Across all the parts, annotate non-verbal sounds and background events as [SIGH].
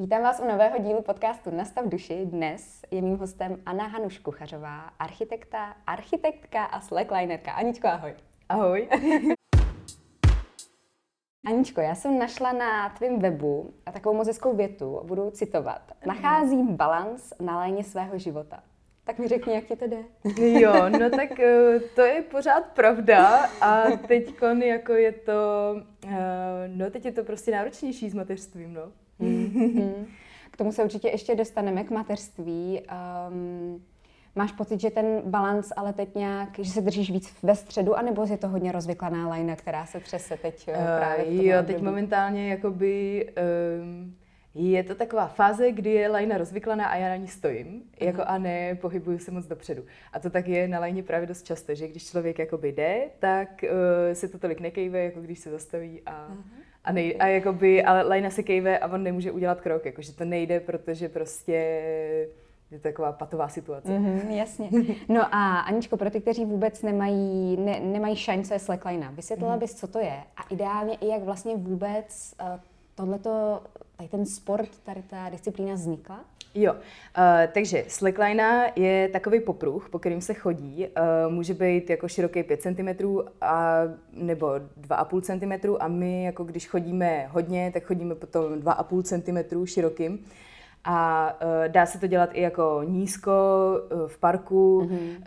Vítám vás u nového dílu podcastu Nastav duši. Dnes je mým hostem Anna Hanuš Kuchařová, architekta, architektka a slacklinerka. Aničko, ahoj. Ahoj. [LAUGHS] Aničko, já jsem našla na tvém webu takovou moc hezkou větu, budu citovat. Nacházím balans na léně svého života. Tak mi řekni, jak ti to jde. [LAUGHS] Jo, no tak eh, to je pořád pravda a teď jako je to, eh, no teď je to prostě náročnější s mateřstvím, no. Mm-hmm. [LAUGHS] K tomu se určitě ještě dostaneme k mateřství. Um, máš pocit, že ten balans ale teď nějak, že se držíš víc ve středu, anebo je to hodně rozvyklaná lajna, která se třese teď uh, právě v Jo, teď momentálně jakoby... Um, je to taková fáze, kdy je lajna rozvyklaná a já na ní stojím, jako a ne pohybuju se moc dopředu. A to tak je na lajně právě dost často, že když člověk jakoby jde, tak uh, se to tolik nekejve, jako když se zastaví a, uh-huh. A, nej, a jakoby, ale lajna se kejve a on nemůže udělat krok, jakože to nejde, protože prostě je to taková patová situace. Mm-hmm, jasně. No a Aničko, pro ty, kteří vůbec nemají, ne, nemají šaň, co je slackline, vysvětlila mm-hmm. bys, co to je a ideálně i jak vlastně vůbec uh, tohleto, tady ten sport, tady ta disciplína vznikla? Jo, uh, takže slackline je takový popruh, po kterým se chodí. Uh, může být jako široký 5 cm a, nebo 2,5 cm a my, jako když chodíme hodně, tak chodíme potom 2,5 cm širokým. A uh, dá se to dělat i jako nízko uh, v parku, mm-hmm. uh,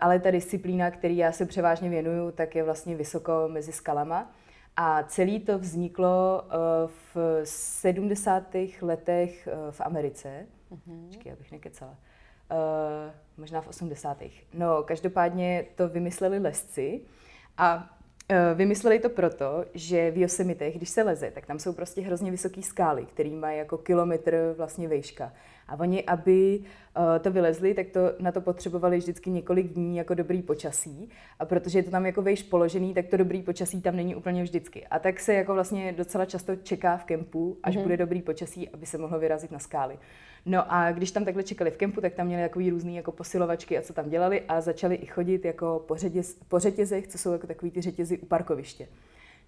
ale ta disciplína, který já se převážně věnuju, tak je vlastně vysoko mezi skalama. A celý to vzniklo v 70. letech v Americe. Mm-hmm. Počkej, abych nekecala. Uh, možná v 80. No, každopádně to vymysleli lesci a Eh, vymysleli to proto, že v Yosemitech, když se leze, tak tam jsou prostě hrozně vysoké skály, které mají jako kilometr vlastně vejška. A oni, aby uh, to vylezli, tak to na to potřebovali vždycky několik dní jako dobrý počasí. A protože je to tam jako vejš položený, tak to dobrý počasí tam není úplně vždycky. A tak se jako vlastně docela často čeká v kempu, až mm-hmm. bude dobrý počasí, aby se mohlo vyrazit na skály. No a když tam takhle čekali v kempu, tak tam měli takový různý jako posilovačky a co tam dělali a začali i chodit jako po, řetěz, po řetězech, co jsou jako takový ty řetězy u parkoviště.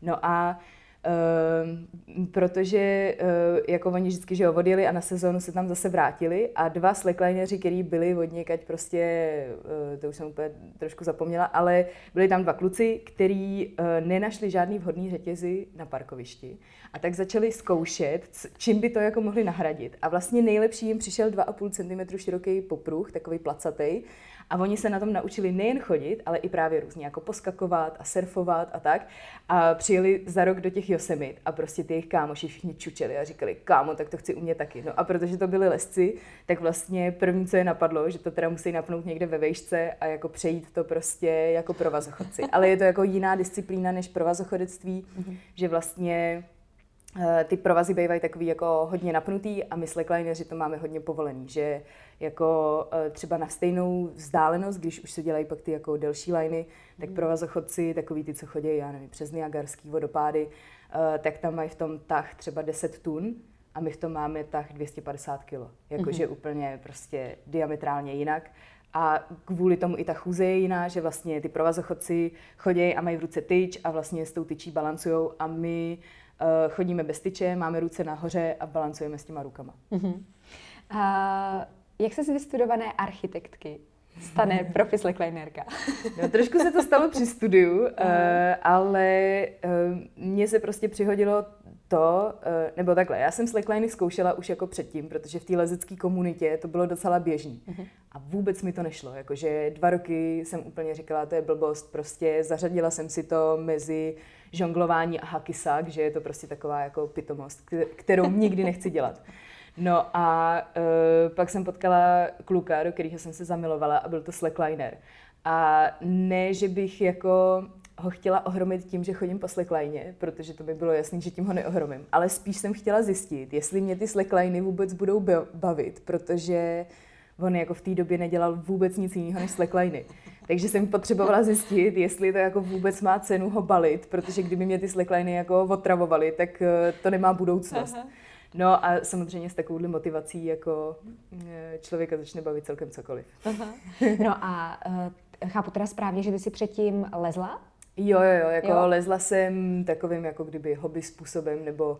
No a Uh, protože uh, jako oni vždycky že odjeli a na sezónu se tam zase vrátili a dva slacklineři, kteří byli od někať prostě, uh, to už jsem úplně trošku zapomněla, ale byli tam dva kluci, kteří uh, nenašli žádný vhodný řetězy na parkovišti a tak začali zkoušet, čím by to jako mohli nahradit. A vlastně nejlepší jim přišel 2,5 cm široký popruh, takový placatý, a oni se na tom naučili nejen chodit, ale i právě různě jako poskakovat a surfovat a tak. A přijeli za rok do těch Yosemit a prostě ty jejich kámoši všichni čučeli a říkali, kámo, tak to chci umět taky. No a protože to byli lesci, tak vlastně první, co je napadlo, že to teda musí napnout někde ve vejšce a jako přejít to prostě jako provazochodci. Ale je to jako jiná disciplína než provazochodectví, mm-hmm. že vlastně ty provazy bývají takový jako hodně napnutý a my slacklineři to máme hodně povolený, že jako eh, třeba na stejnou vzdálenost, když už se dělají pak ty jako delší liny, tak mm. provazochodci, takový ty, co chodí, já nevím, přes Niagarský vodopády, eh, tak tam mají v tom tah třeba 10 tun a my v tom máme tah 250 kg. Jakože mm-hmm. úplně prostě diametrálně jinak. A kvůli tomu i ta chůze je jiná, že vlastně ty provazochodci chodí a mají v ruce tyč a vlastně s tou tyčí balancujou a my Eh, chodíme bez tyče, máme ruce nahoře a balancujeme s těma rukama. Uh-huh. A jak se z vystudované architektky stane [LAUGHS] profi slacklinerka? no, trošku se to stalo při studiu, [LAUGHS] uh, ale uh, mně se prostě přihodilo to, uh, nebo takhle, já jsem slackliny zkoušela už jako předtím, protože v té lezecké komunitě to bylo docela běžný. Uh-huh. A vůbec mi to nešlo, jakože dva roky jsem úplně říkala, to je blbost, prostě zařadila jsem si to mezi žonglování a hakisak, že je to prostě taková jako pitomost, kterou nikdy nechci dělat. No a uh, pak jsem potkala kluka, do kterého jsem se zamilovala a byl to slackliner. A ne, že bych jako ho chtěla ohromit tím, že chodím po slackline, protože to by bylo jasný, že tím ho neohromím. Ale spíš jsem chtěla zjistit, jestli mě ty slackliny vůbec budou bavit, protože on jako v té době nedělal vůbec nic jiného než slackliny. Takže jsem potřebovala zjistit, jestli to jako vůbec má cenu ho balit, protože kdyby mě ty slackliny jako otravovaly, tak eh, to nemá budoucnost. Aha. No a samozřejmě s takovouhle motivací jako eh, člověka začne bavit celkem cokoliv. Aha. No a uh, chápu teda správně, že ty jsi předtím lezla? Jo, jo, jo, jako jo. lezla jsem takovým jako kdyby hobby způsobem, nebo Uh,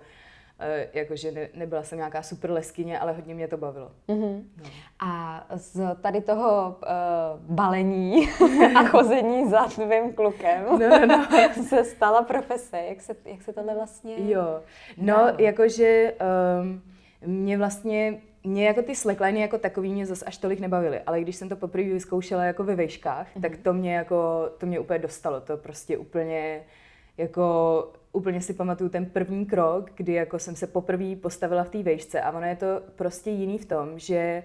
jakože ne, nebyla jsem nějaká super leskyně, ale hodně mě to bavilo. Mm-hmm. No. A z tady toho uh, balení [LAUGHS] a chození za tvým klukem no, no, no. [LAUGHS] se stala profese. Jak se, jak se tohle vlastně... Jo, no, no. jakože um, mě vlastně mě jako ty slackliny jako takový mě zase až tolik nebavily, ale když jsem to poprvé vyzkoušela jako ve vejškách, mm-hmm. tak to mě jako, to mě úplně dostalo, to prostě úplně jako úplně si pamatuju ten první krok, kdy jako jsem se poprvé postavila v té vejšce a ono je to prostě jiný v tom, že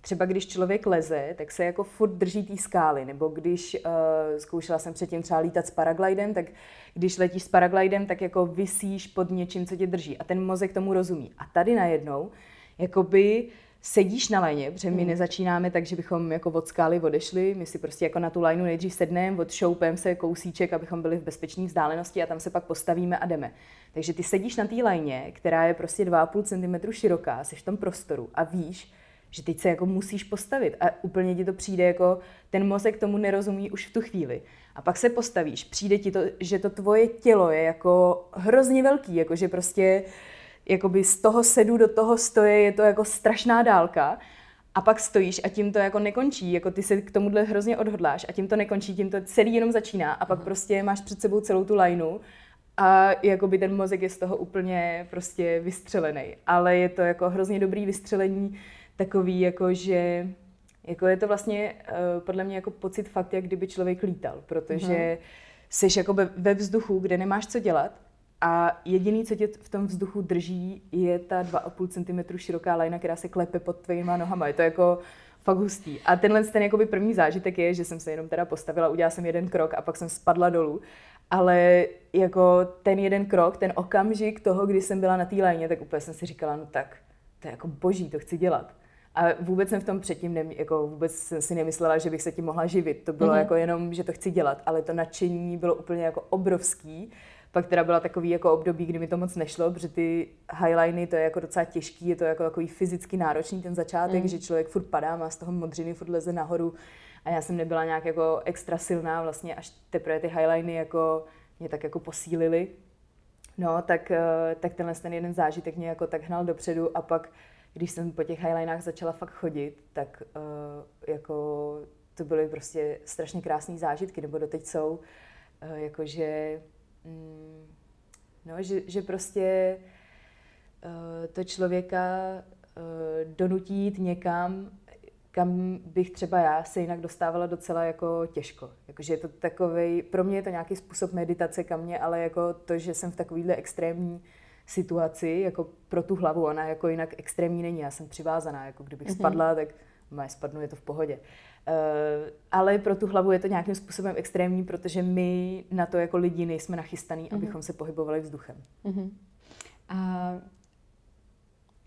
třeba když člověk leze, tak se jako furt drží té skály, nebo když uh, zkoušela jsem předtím třeba lítat s paraglidem, tak když letíš s paraglidem, tak jako vysíš pod něčím, co tě drží a ten mozek tomu rozumí. A tady najednou jakoby sedíš na lajně, protože my hmm. nezačínáme tak, že bychom jako od skály odešli, my si prostě jako na tu lajnu nejdřív sedneme, odšoupeme se kousíček, abychom byli v bezpečné vzdálenosti a tam se pak postavíme a jdeme. Takže ty sedíš na té lajně, která je prostě 2,5 cm široká, jsi v tom prostoru a víš, že teď se jako musíš postavit a úplně ti to přijde jako, ten mozek tomu nerozumí už v tu chvíli. A pak se postavíš, přijde ti to, že to tvoje tělo je jako hrozně velký, jako že prostě jakoby z toho sedu do toho stoje je to jako strašná dálka a pak stojíš a tím to jako nekončí, jako ty se k tomuhle hrozně odhodláš a tím to nekončí, tím to celý jenom začíná a pak prostě máš před sebou celou tu lineu a jakoby ten mozek je z toho úplně prostě vystřelený. Ale je to jako hrozně dobrý vystřelení, takový jako, že jako je to vlastně uh, podle mě jako pocit fakt, jak kdyby člověk lítal, protože mm. jsi jako ve vzduchu, kde nemáš co dělat a jediný, co tě v tom vzduchu drží, je ta 2,5 cm široká lajna, která se klepe pod tvýma nohama. Je to jako fakt hustý. A tenhle ten jakoby první zážitek je, že jsem se jenom teda postavila, udělala jsem jeden krok a pak jsem spadla dolů. Ale jako ten jeden krok, ten okamžik toho, kdy jsem byla na té lajně, tak úplně jsem si říkala, no tak, to je jako boží, to chci dělat. A vůbec jsem v tom předtím, ne, jako vůbec jsem si nemyslela, že bych se tím mohla živit. To bylo mm-hmm. jako jenom, že to chci dělat, ale to nadšení bylo úplně jako obrovský pak teda byla takový jako období, kdy mi to moc nešlo, protože ty highliny, to je jako docela těžký, je to jako takový fyzicky náročný ten začátek, mm. že člověk furt padá, má z toho modřiny, furt leze nahoru a já jsem nebyla nějak jako extra silná, vlastně až teprve ty highliny jako mě tak jako posílily. No, tak, eh, tak tenhle ten jeden zážitek mě jako tak hnal dopředu a pak, když jsem po těch highlinách začala fakt chodit, tak uh, jako to byly prostě strašně krásné zážitky, nebo doteď jsou, uh, jakože Mm, no, že, že prostě uh, to člověka uh, donutí jít někam, kam bych třeba já se jinak dostávala docela jako těžko. Jakože je to takový, pro mě je to nějaký způsob meditace kam mě, ale jako to, že jsem v takovýhle extrémní situaci, jako pro tu hlavu, ona jako jinak extrémní není, já jsem přivázaná, jako kdybych mm-hmm. spadla, tak má spadnu, je to v pohodě. Uh, ale pro tu hlavu je to nějakým způsobem extrémní, protože my na to jako lidi nejsme nachystaní, mm-hmm. abychom se pohybovali vzduchem. Mm-hmm. Uh,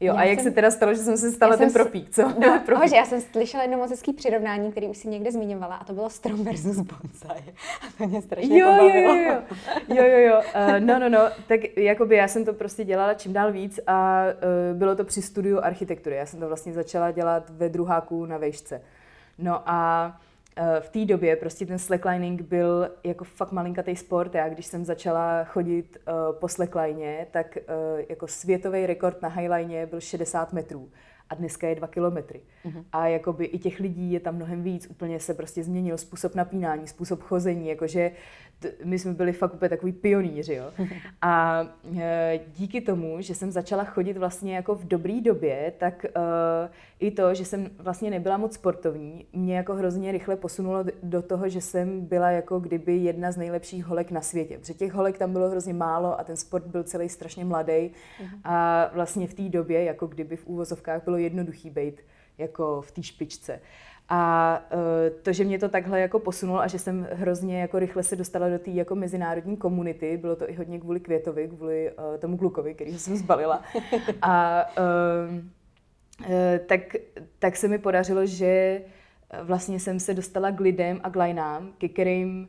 Jo, já a jak jsem, se teda stalo, že jsem se stala ten propík, co? [LAUGHS] No, propík. já jsem slyšela jedno moc hezký přirovnání, který už si někde zmiňovala, a to bylo strom versus bonsai. [LAUGHS] A to mě strašně jo, pobavilo. Jo, jo, jo. jo, jo, jo. Uh, no, no, no, tak jakoby já jsem to prostě dělala čím dál víc a uh, bylo to při studiu architektury. Já jsem to vlastně začala dělat ve druháku na vejšce. No a eh, v té době prostě ten slacklining byl jako fakt malinkatý sport. Já když jsem začala chodit uh, po slackline, tak uh, jako světový rekord na highline byl 60 metrů a dneska je dva kilometry. Uh-huh. A jakoby i těch lidí je tam mnohem víc, úplně se prostě změnil způsob napínání, způsob chození, jakože my jsme byli fakt úplně takový pionýři, jo. [LAUGHS] A e, díky tomu, že jsem začala chodit vlastně jako v dobrý době, tak e, i to, že jsem vlastně nebyla moc sportovní, mě jako hrozně rychle posunulo do toho, že jsem byla jako kdyby jedna z nejlepších holek na světě. Protože těch holek tam bylo hrozně málo a ten sport byl celý strašně mladý. Uh-huh. A vlastně v té době, jako kdyby v úvozovkách bylo jednoduchý být jako v té špičce. A uh, to, že mě to takhle jako posunulo a že jsem hrozně jako rychle se dostala do té jako mezinárodní komunity, bylo to i hodně kvůli Květovi, kvůli uh, tomu klukovi, který jsem zbalila. [LAUGHS] A uh, uh, tak, tak se mi podařilo, že vlastně jsem se dostala k lidem a k lajnám, ke kterým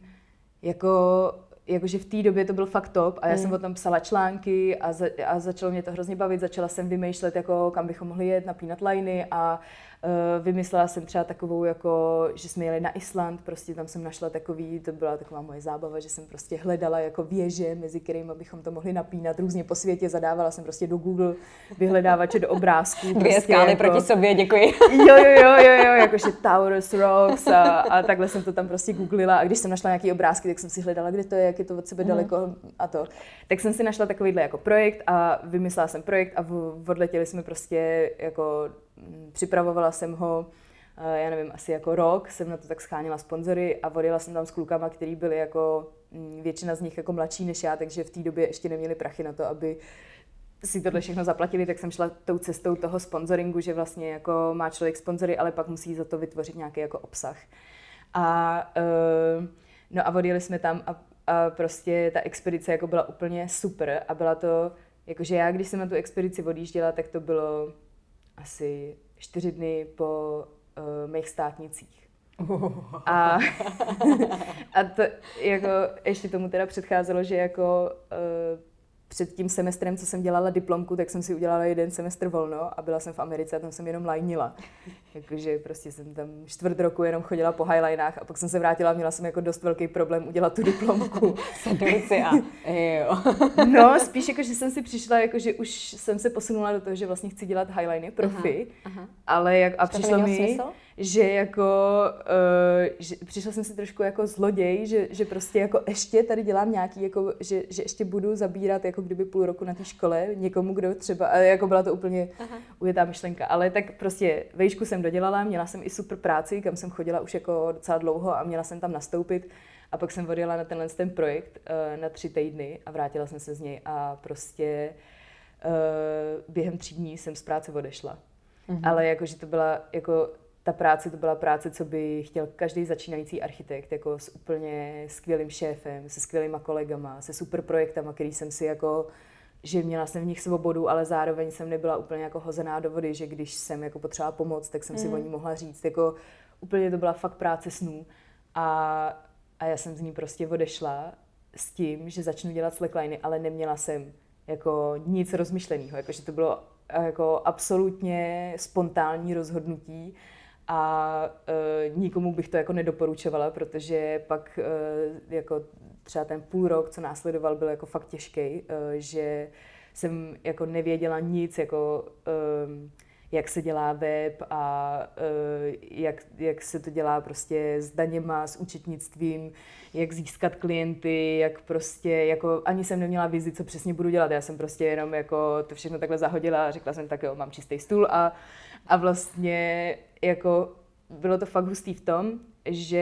jako jakože v té době to byl fakt top a já mm. jsem o tom psala články a, za, a začalo mě to hrozně bavit, začala jsem vymýšlet, jako kam bychom mohli jet, napínat liney a Uh, vymyslela jsem třeba takovou, jako, že jsme jeli na Island, prostě tam jsem našla takový, to byla taková moje zábava, že jsem prostě hledala jako věže, mezi kterými bychom to mohli napínat různě po světě, zadávala jsem prostě do Google vyhledávače do obrázků. Dvě prostě skály jako, proti sobě, děkuji. Jo, jo, jo, jo, jo jakože Towers, Rocks a, a, takhle jsem to tam prostě googlila a když jsem našla nějaký obrázky, tak jsem si hledala, kde to je, jak je to od sebe mm. daleko a to. Tak jsem si našla takovýhle jako projekt a vymyslela jsem projekt a odletěli jsme prostě jako připravovala jsem ho, eh, já nevím, asi jako rok, jsem na to tak scháněla sponzory a vodila jsem tam s klukama, který byli jako, mm, většina z nich jako mladší než já, takže v té době ještě neměli prachy na to, aby si tohle všechno zaplatili, tak jsem šla tou cestou toho sponsoringu, že vlastně jako má člověk sponzory, ale pak musí za to vytvořit nějaký jako obsah. A, uh, no a odjeli jsme tam a, a prostě ta expedice jako byla úplně super a byla to, jakože já, když jsem na tu expedici odjížděla, tak to bylo asi čtyři dny po uh, mých státnicích. [LAUGHS] A, [LAUGHS] a to jako ještě tomu teda předcházelo, že jako uh, před tím semestrem, co jsem dělala diplomku, tak jsem si udělala jeden semestr volno a byla jsem v Americe a tam jsem jenom lajnila. [LAUGHS] Jakože prostě jsem tam čtvrt roku jenom chodila po highlinách a pak jsem se vrátila a měla jsem jako dost velký problém udělat tu diplomku. [LAUGHS] Sedmici a jo. [LAUGHS] no, spíš jako, že jsem si přišla, jako, že už jsem se posunula do toho, že vlastně chci dělat highliny, profi, aha, aha. ale jak, a přišlo mi, smysl? Že jako, uh, že přišla jsem si trošku jako zloděj, že, že prostě jako ještě tady dělám nějaký, jako, že, že ještě budu zabírat jako kdyby půl roku na té škole někomu, kdo třeba, ale jako byla to úplně Aha. ujetá myšlenka, ale tak prostě vejšku jsem dodělala, měla jsem i super práci, kam jsem chodila už jako docela dlouho a měla jsem tam nastoupit a pak jsem odjela na tenhle ten projekt uh, na tři týdny a vrátila jsem se z něj a prostě uh, během tří dní jsem z práce odešla. Mhm. Ale jakože to byla jako ta práce to byla práce, co by chtěl každý začínající architekt, jako s úplně skvělým šéfem, se skvělýma kolegama, se super projektama, který jsem si jako že měla jsem v nich svobodu, ale zároveň jsem nebyla úplně jako hozená do vody, že když jsem jako potřeba pomoc, tak jsem mm. si o ní mohla říct. Jako úplně to byla fakt práce snů. A, a já jsem z ní prostě odešla s tím, že začnu dělat slackliny, ale neměla jsem jako nic rozmyšleného. Jakože to bylo jako absolutně spontánní rozhodnutí a uh, nikomu bych to jako nedoporučovala, protože pak uh, jako třeba ten půl rok, co následoval, byl jako fakt těžký, uh, že jsem jako nevěděla nic, jako um, jak se dělá web a uh, jak, jak se to dělá prostě s daněma, s účetnictvím, jak získat klienty, jak prostě, jako ani jsem neměla vizi, co přesně budu dělat. Já jsem prostě jenom jako to všechno takhle zahodila a řekla jsem tak, jo, mám čistý stůl a, a vlastně jako bylo to fakt hustý v tom, že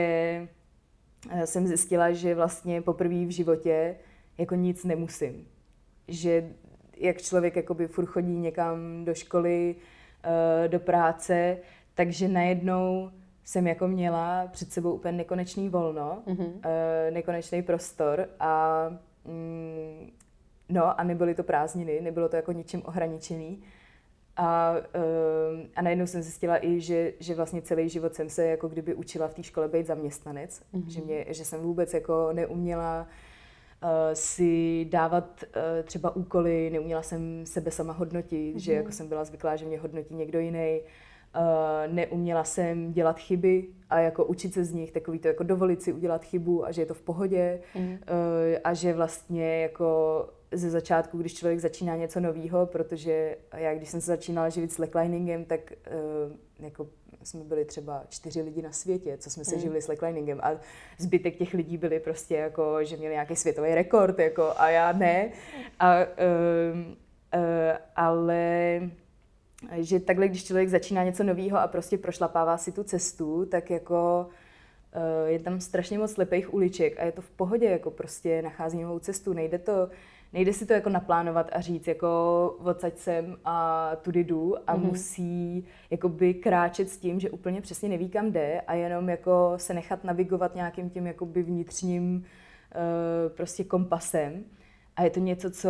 eh, jsem zjistila, že vlastně poprvé v životě jako nic nemusím. Že jak člověk jakoby furt chodí někam do školy, eh, do práce, takže najednou jsem jako měla před sebou úplně nekonečný volno, mm-hmm. nekonečný prostor a mm, no a nebyly to prázdniny, nebylo to jako ničím ohraničený. A, uh, a najednou jsem zjistila i, že, že vlastně celý život jsem se jako kdyby učila v té škole být zaměstnanec, mm-hmm. že, mě, že jsem vůbec jako neuměla uh, si dávat uh, třeba úkoly, neuměla jsem sebe sama hodnotit, mm-hmm. že jako jsem byla zvyklá, že mě hodnotí někdo jiný. Uh, neuměla jsem dělat chyby a jako učit se z nich, takový to jako dovolit si udělat chybu a že je to v pohodě mm. uh, a že vlastně jako ze začátku, když člověk začíná něco nového, protože já, když jsem se začínala živit slackliningem, tak uh, jako jsme byli třeba čtyři lidi na světě, co jsme se mm. živili slackliningem a zbytek těch lidí byli prostě jako, že měli nějaký světový rekord jako a já ne. A, uh, uh, ale že takhle, když člověk začíná něco nového a prostě prošlapává si tu cestu, tak jako je tam strašně moc slepých uliček a je to v pohodě, jako prostě nachází novou cestu, nejde to, nejde si to jako naplánovat a říct jako odsaď sem a tudy jdu a mm-hmm. musí jakoby kráčet s tím, že úplně přesně neví, kam jde a jenom jako se nechat navigovat nějakým tím jakoby vnitřním uh, prostě kompasem. A je to něco, co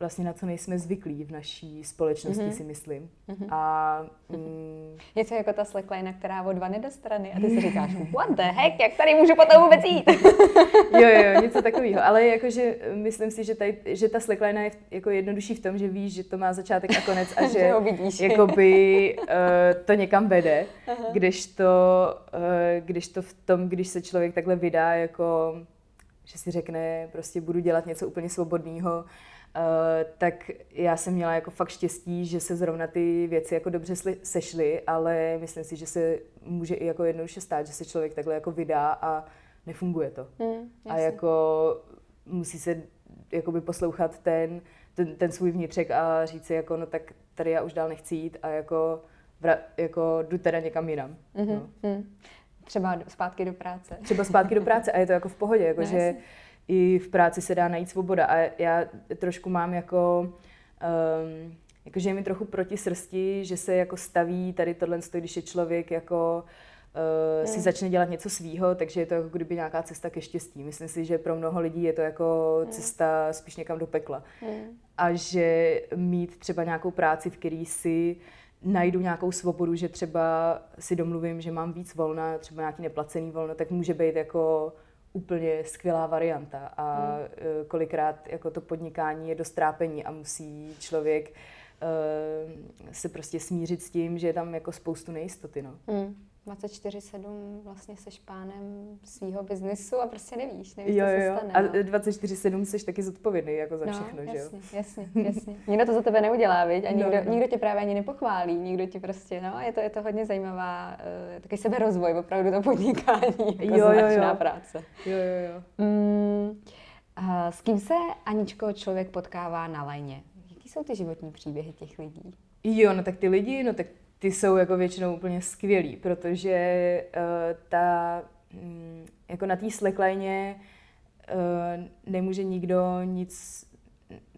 vlastně na co nejsme zvyklí v naší společnosti, mm-hmm. si myslím. Mm-hmm. A mm, je to jako ta slackline, která od vany do strany a ty si [LAUGHS] říkáš, what the heck, jak tady můžu potom vůbec jít? [LAUGHS] jo, jo, něco takového. Ale jakože myslím si, že, tady, že ta slackline je jako jednodušší v tom, že víš, že to má začátek a konec a [LAUGHS] že, že ho vidíš. jakoby uh, to někam vede, když to, uh, když to v tom, když se člověk takhle vydá jako že si řekne, prostě budu dělat něco úplně svobodného, Uh, tak já jsem měla jako fakt štěstí, že se zrovna ty věci jako dobře sešly, ale myslím si, že se může i jako jednoduše stát, že se člověk takhle jako vydá a nefunguje to. Hmm, a jako musí se jakoby poslouchat ten, ten, ten svůj vnitřek a říct si jako, no tak tady já už dál nechci jít a jako, vra, jako jdu teda někam jinam. Mm-hmm. No. Hmm. Třeba zpátky do práce. Třeba zpátky do práce a je to jako v pohodě, jako no, že i v práci se dá najít svoboda a já trošku mám jako, um, jakože je mi trochu proti srsti, že se jako staví tady tohle, když je člověk jako uh, si začne dělat něco svýho, takže je to jako kdyby nějaká cesta ke štěstí. Myslím si, že pro mnoho lidí je to jako cesta spíš někam do pekla. A že mít třeba nějakou práci, v který si najdu nějakou svobodu, že třeba si domluvím, že mám víc volna, třeba nějaký neplacený volno, tak může být jako úplně skvělá varianta a hmm. Eh, kolikrát jako to podnikání je dost trápení a musí člověk uh, se prostě smířit s tím, že je tam jako spoustu nejistoty. No. Hmm. 24-7 vlastně seš pánem svého biznesu a prostě nevíš, nevíš, jo, co se jo. stane. A 24-7 no. jsi taky zodpovědný jako za no, všechno, jasně, že jo? [LAUGHS] Jasně, jasně. Nikdo to za tebe neudělá, viď? A nikdo, no, no. nikdo tě právě ani nepochválí, nikdo ti prostě, no, je to, je to hodně zajímavá, uh, taky seberozvoj, opravdu to podnikání, jako jo, jo, jo. práce. Jo, jo, jo. Mm, uh, s kým se, Aničko, člověk potkává na lajně? Jaký jsou ty životní příběhy těch lidí? Jo, no tak ty lidi, no tak ty jsou jako většinou úplně skvělí, protože uh, ta, um, jako na té slackline uh, nemůže nikdo nic,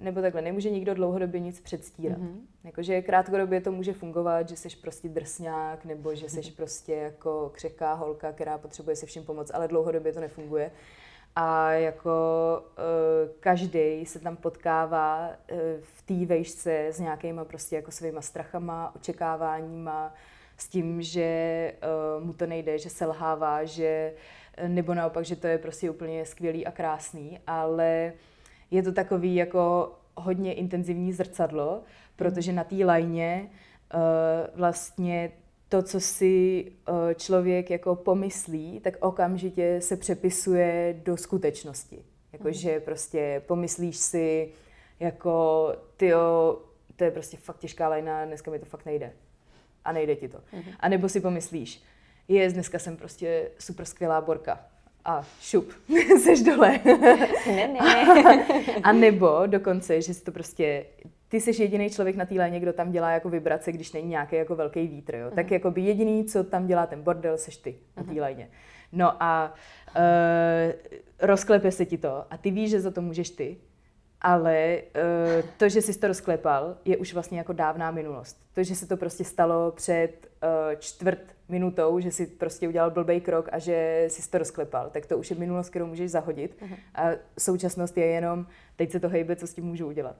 nebo takhle, nemůže nikdo dlouhodobě nic předstírat. Mm-hmm. Jakože krátkodobě to může fungovat, že jsi prostě drsňák, nebo že jsi mm-hmm. [LAUGHS] prostě jako křehká holka, která potřebuje se vším pomoct, ale dlouhodobě to nefunguje a jako uh, každý se tam potkává uh, v té vejšce s nějakýma prostě jako svýma strachama, očekáváníma, s tím, že uh, mu to nejde, že selhává, že nebo naopak, že to je prostě úplně skvělý a krásný, ale je to takový jako hodně intenzivní zrcadlo, protože na té lajně uh, vlastně to, co si eh, člověk jako pomyslí, tak okamžitě se přepisuje do skutečnosti. Jakože mm. prostě pomyslíš si, jako ty to je prostě fakt těžká lajna, dneska mi to fakt nejde. A nejde ti to. Mm. A nebo si pomyslíš, je, dneska jsem prostě super skvělá borka. A šup, [LAUGHS] seš dole. ne, ne. [LAUGHS] a nebo dokonce, že si to prostě ty jsi jediný člověk na té léně, kdo tam dělá jako vibrace, když není nějaký jako velký vítr. Jo? Uh-huh. Tak jako by jediný, co tam dělá ten bordel, seš ty na té léně. No a uh, rozklepe se ti to a ty víš, že za to můžeš ty, ale uh, to, že jsi to rozklepal, je už vlastně jako dávná minulost. To, že se to prostě stalo před uh, čtvrt minutou, že si prostě udělal blbý krok a že jsi to rozklepal, tak to už je minulost, kterou můžeš zahodit. Uh-huh. A současnost je jenom, teď se to hejbe, co s tím můžu udělat.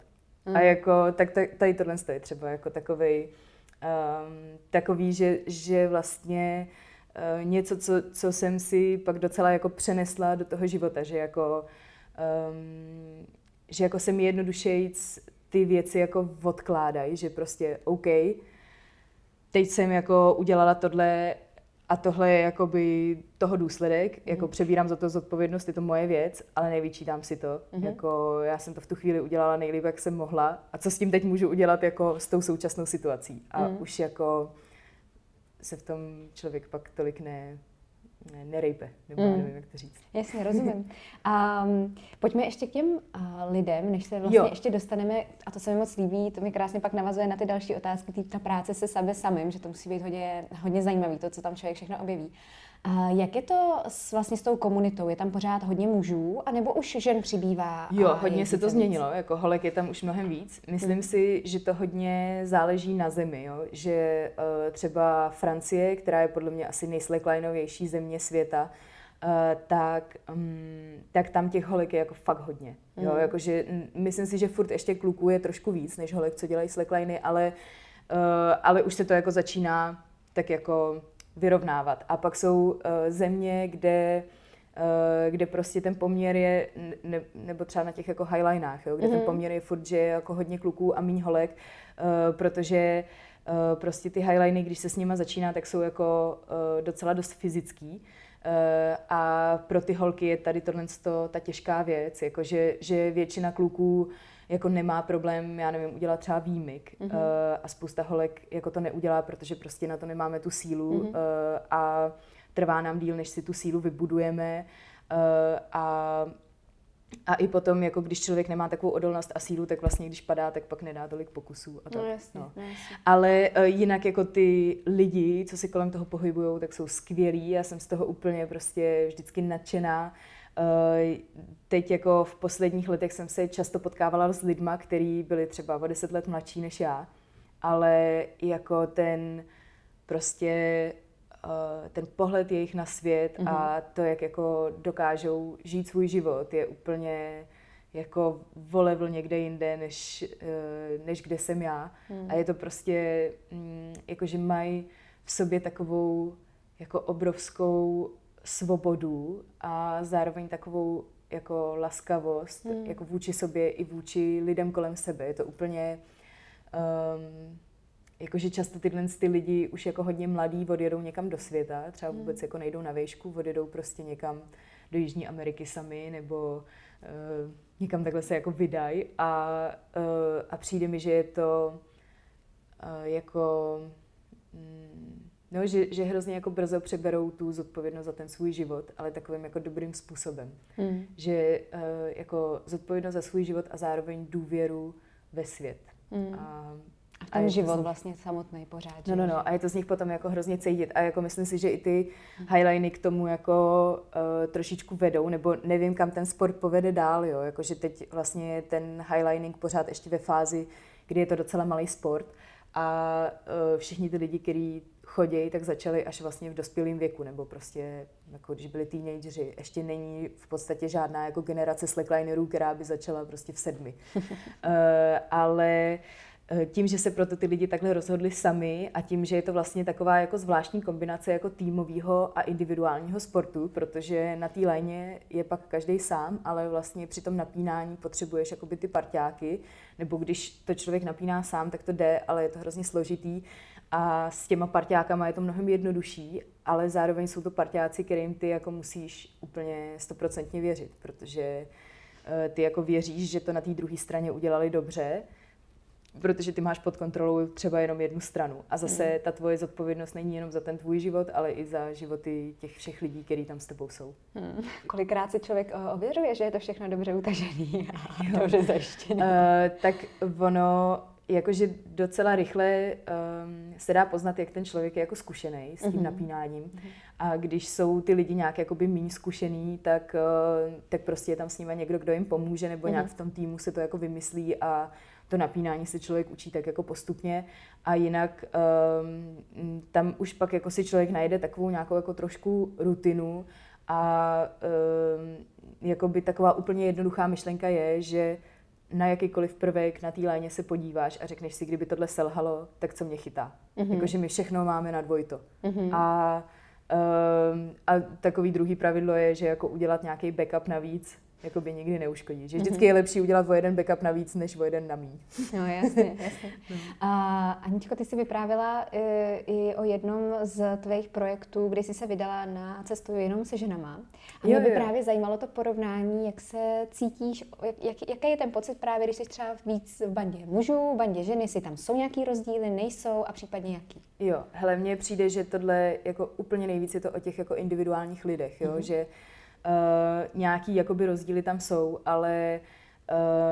Mm. A jako, tak tady tohle je třeba jako takový, um, takový, že, že vlastně uh, něco, co, co jsem si pak docela jako přenesla do toho života, že jako, um, že jako se mi jednodušejíc ty věci jako odkládají, že prostě OK, teď jsem jako udělala tohle a tohle je jakoby toho důsledek, mm. jako přebírám za to zodpovědnost, je to moje věc, ale nevyčítám si to. Mm. Jako já jsem to v tu chvíli udělala nejlíp, jak jsem mohla. A co s tím teď můžu udělat jako s tou současnou situací? A mm. už jako se v tom člověk pak tolik ne, nerejpe, nebo mm. nevím, jak to říct. Jasně, rozumím. [LAUGHS] A um, pojďme ještě k těm uh, lidem, než se vlastně jo. ještě dostaneme, a to se mi moc líbí, to mi krásně pak navazuje na ty další otázky, tý, ta práce se sebe samým, že to musí být hodně, hodně zajímavý, to, co tam člověk všechno objeví. Jak je to s, vlastně s tou komunitou? Je tam pořád hodně mužů, anebo už žen přibývá? Jo, hodně se to víc? změnilo, jako holek je tam už mnohem víc. Myslím hmm. si, že to hodně záleží na zemi, jo? že uh, třeba Francie, která je podle mě asi nejslacklineovější země světa, tak, um, tak tam těch holek je jako fakt hodně. Mm. Jo, jakože myslím si, že furt ještě kluků je trošku víc, než holek, co dělají slackliny, ale, uh, ale už se to jako začíná tak jako vyrovnávat. A pak jsou uh, země, kde uh, kde prostě ten poměr je, ne, nebo třeba na těch jako highlinách, jo, kde mm-hmm. ten mhm. poměr je furt, že je jako hodně kluků a míň holek, uh, protože uh, prostě ty highliny, když se s nima začíná, tak jsou jako uh, docela dost fyzický. Uh, a pro ty holky je tady tohle ta těžká věc, jako že, že většina kluků jako nemá problém, já nevím, udělat třeba výmyk mm-hmm. uh, a spousta holek jako to neudělá, protože prostě na to nemáme tu sílu mm-hmm. uh, a trvá nám díl, než si tu sílu vybudujeme uh, a a i potom, jako když člověk nemá takovou odolnost a sílu, tak vlastně když padá, tak pak nedá tolik pokusů. A tak, no, jasně, no. No, jasně. Ale uh, jinak jako ty lidi, co si kolem toho pohybují, tak jsou skvělí. Já jsem z toho úplně prostě vždycky nadšená. Uh, teď jako v posledních letech jsem se často potkávala s lidma, kteří byli třeba o deset let mladší než já, ale jako ten prostě uh, ten pohled jejich na svět mm-hmm. a mhm. to, jak jako dokážou žít svůj život, je úplně jako volevel někde jinde, než, uh, než kde jsem já. Mm. A je to prostě, um, jako že mají v sobě takovou jako obrovskou svobodu a zároveň takovou jako laskavost, mm. jako vůči sobě i vůči lidem kolem sebe. Je to úplně um, jakože často tyhle ty lidi už jako hodně mladí odjedou někam do světa, třeba hmm. vůbec jako nejdou na výšku, odjedou prostě někam do Jižní Ameriky sami nebo uh, někam takhle se jako vydají a, uh, a přijde mi, že je to uh, jako mm, no, že, že hrozně jako brzo přeberou tu zodpovědnost za ten svůj život, ale takovým jako dobrým způsobem. Hmm. Že uh, jako zodpovědnost za svůj život a zároveň důvěru ve svět. Hmm. A a v ten a život nich... vlastně samotný pořád. No, no, no. A je to z nich potom jako hrozně cítit. A jako myslím si, že i ty highliny k tomu jako uh, trošičku vedou, nebo nevím, kam ten sport povede dál, jo. Jakože teď vlastně je ten highlining pořád ještě ve fázi, kdy je to docela malý sport. A uh, všichni ty lidi, kteří chodí, tak začali až vlastně v dospělém věku, nebo prostě jako když byli teenageři. Ještě není v podstatě žádná jako generace slacklinerů, která by začala prostě v sedmi. uh, [LAUGHS] ale Eh, tím, že se proto ty lidi takhle rozhodli sami a tím, že je to vlastně taková jako zvláštní kombinace jako týmového a individuálního sportu, protože na té léně je pak každý sám, ale vlastně při tom napínání potřebuješ jakoby ty parťáky, nebo když to člověk napíná sám, tak to jde, ale je to hrozně složitý a s těma parťákama je to mnohem jednodušší, ale zároveň jsou to parťáci, kterým ty jako musíš úplně stoprocentně věřit, protože eh, ty jako věříš, že to na té druhé straně udělali dobře, protože ty máš pod kontrolou třeba jenom jednu stranu. A zase hmm. ta tvoje zodpovědnost není jenom za ten tvůj život, ale i za životy těch všech lidí, kteří tam s tebou jsou. Hmm. Kolikrát si člověk eh, ověřuje, že je to všechno dobře utažený a dobře zajištěné? Uh, tak ono, jakože docela rychle um, se dá poznat, jak ten člověk je jako zkušený s tím mm-hmm. napínáním. Mm-hmm. A když jsou ty lidi nějak jakoby méně zkušený, tak, uh, tak prostě je tam s nimi někdo, kdo jim pomůže, nebo mm-hmm. nějak v tom týmu se to jako vymyslí a to napínání se člověk učí tak jako postupně a jinak um, tam už pak jako si člověk najde takovou nějakou jako trošku rutinu a um, jako by taková úplně jednoduchá myšlenka je, že na jakýkoliv prvek na té léně se podíváš a řekneš si, kdyby tohle selhalo, tak co mě chytá. Mm-hmm. Jakože my všechno máme na dvojto. Mm-hmm. A, um, a takový druhý pravidlo je, že jako udělat nějaký backup navíc, jakoby nikdy neuškodí. Že vždycky mm-hmm. je lepší udělat o jeden backup navíc, než o jeden na mí. No jasně, jasně. [LAUGHS] A Aničko, ty jsi vyprávěla e, i o jednom z tvých projektů, kdy jsi se vydala na cestu jenom se ženama. A mě by jo. právě zajímalo to porovnání, jak se cítíš, jak, jaký je ten pocit právě, když jsi třeba víc v bandě mužů, v bandě ženy, jestli tam jsou nějaký rozdíly, nejsou a případně jaký? Jo, hele, mně přijde, že tohle jako úplně nejvíc je to o těch jako individuálních lidech, jo, mm-hmm. že Uh, nějaký jakoby rozdíly tam jsou, ale,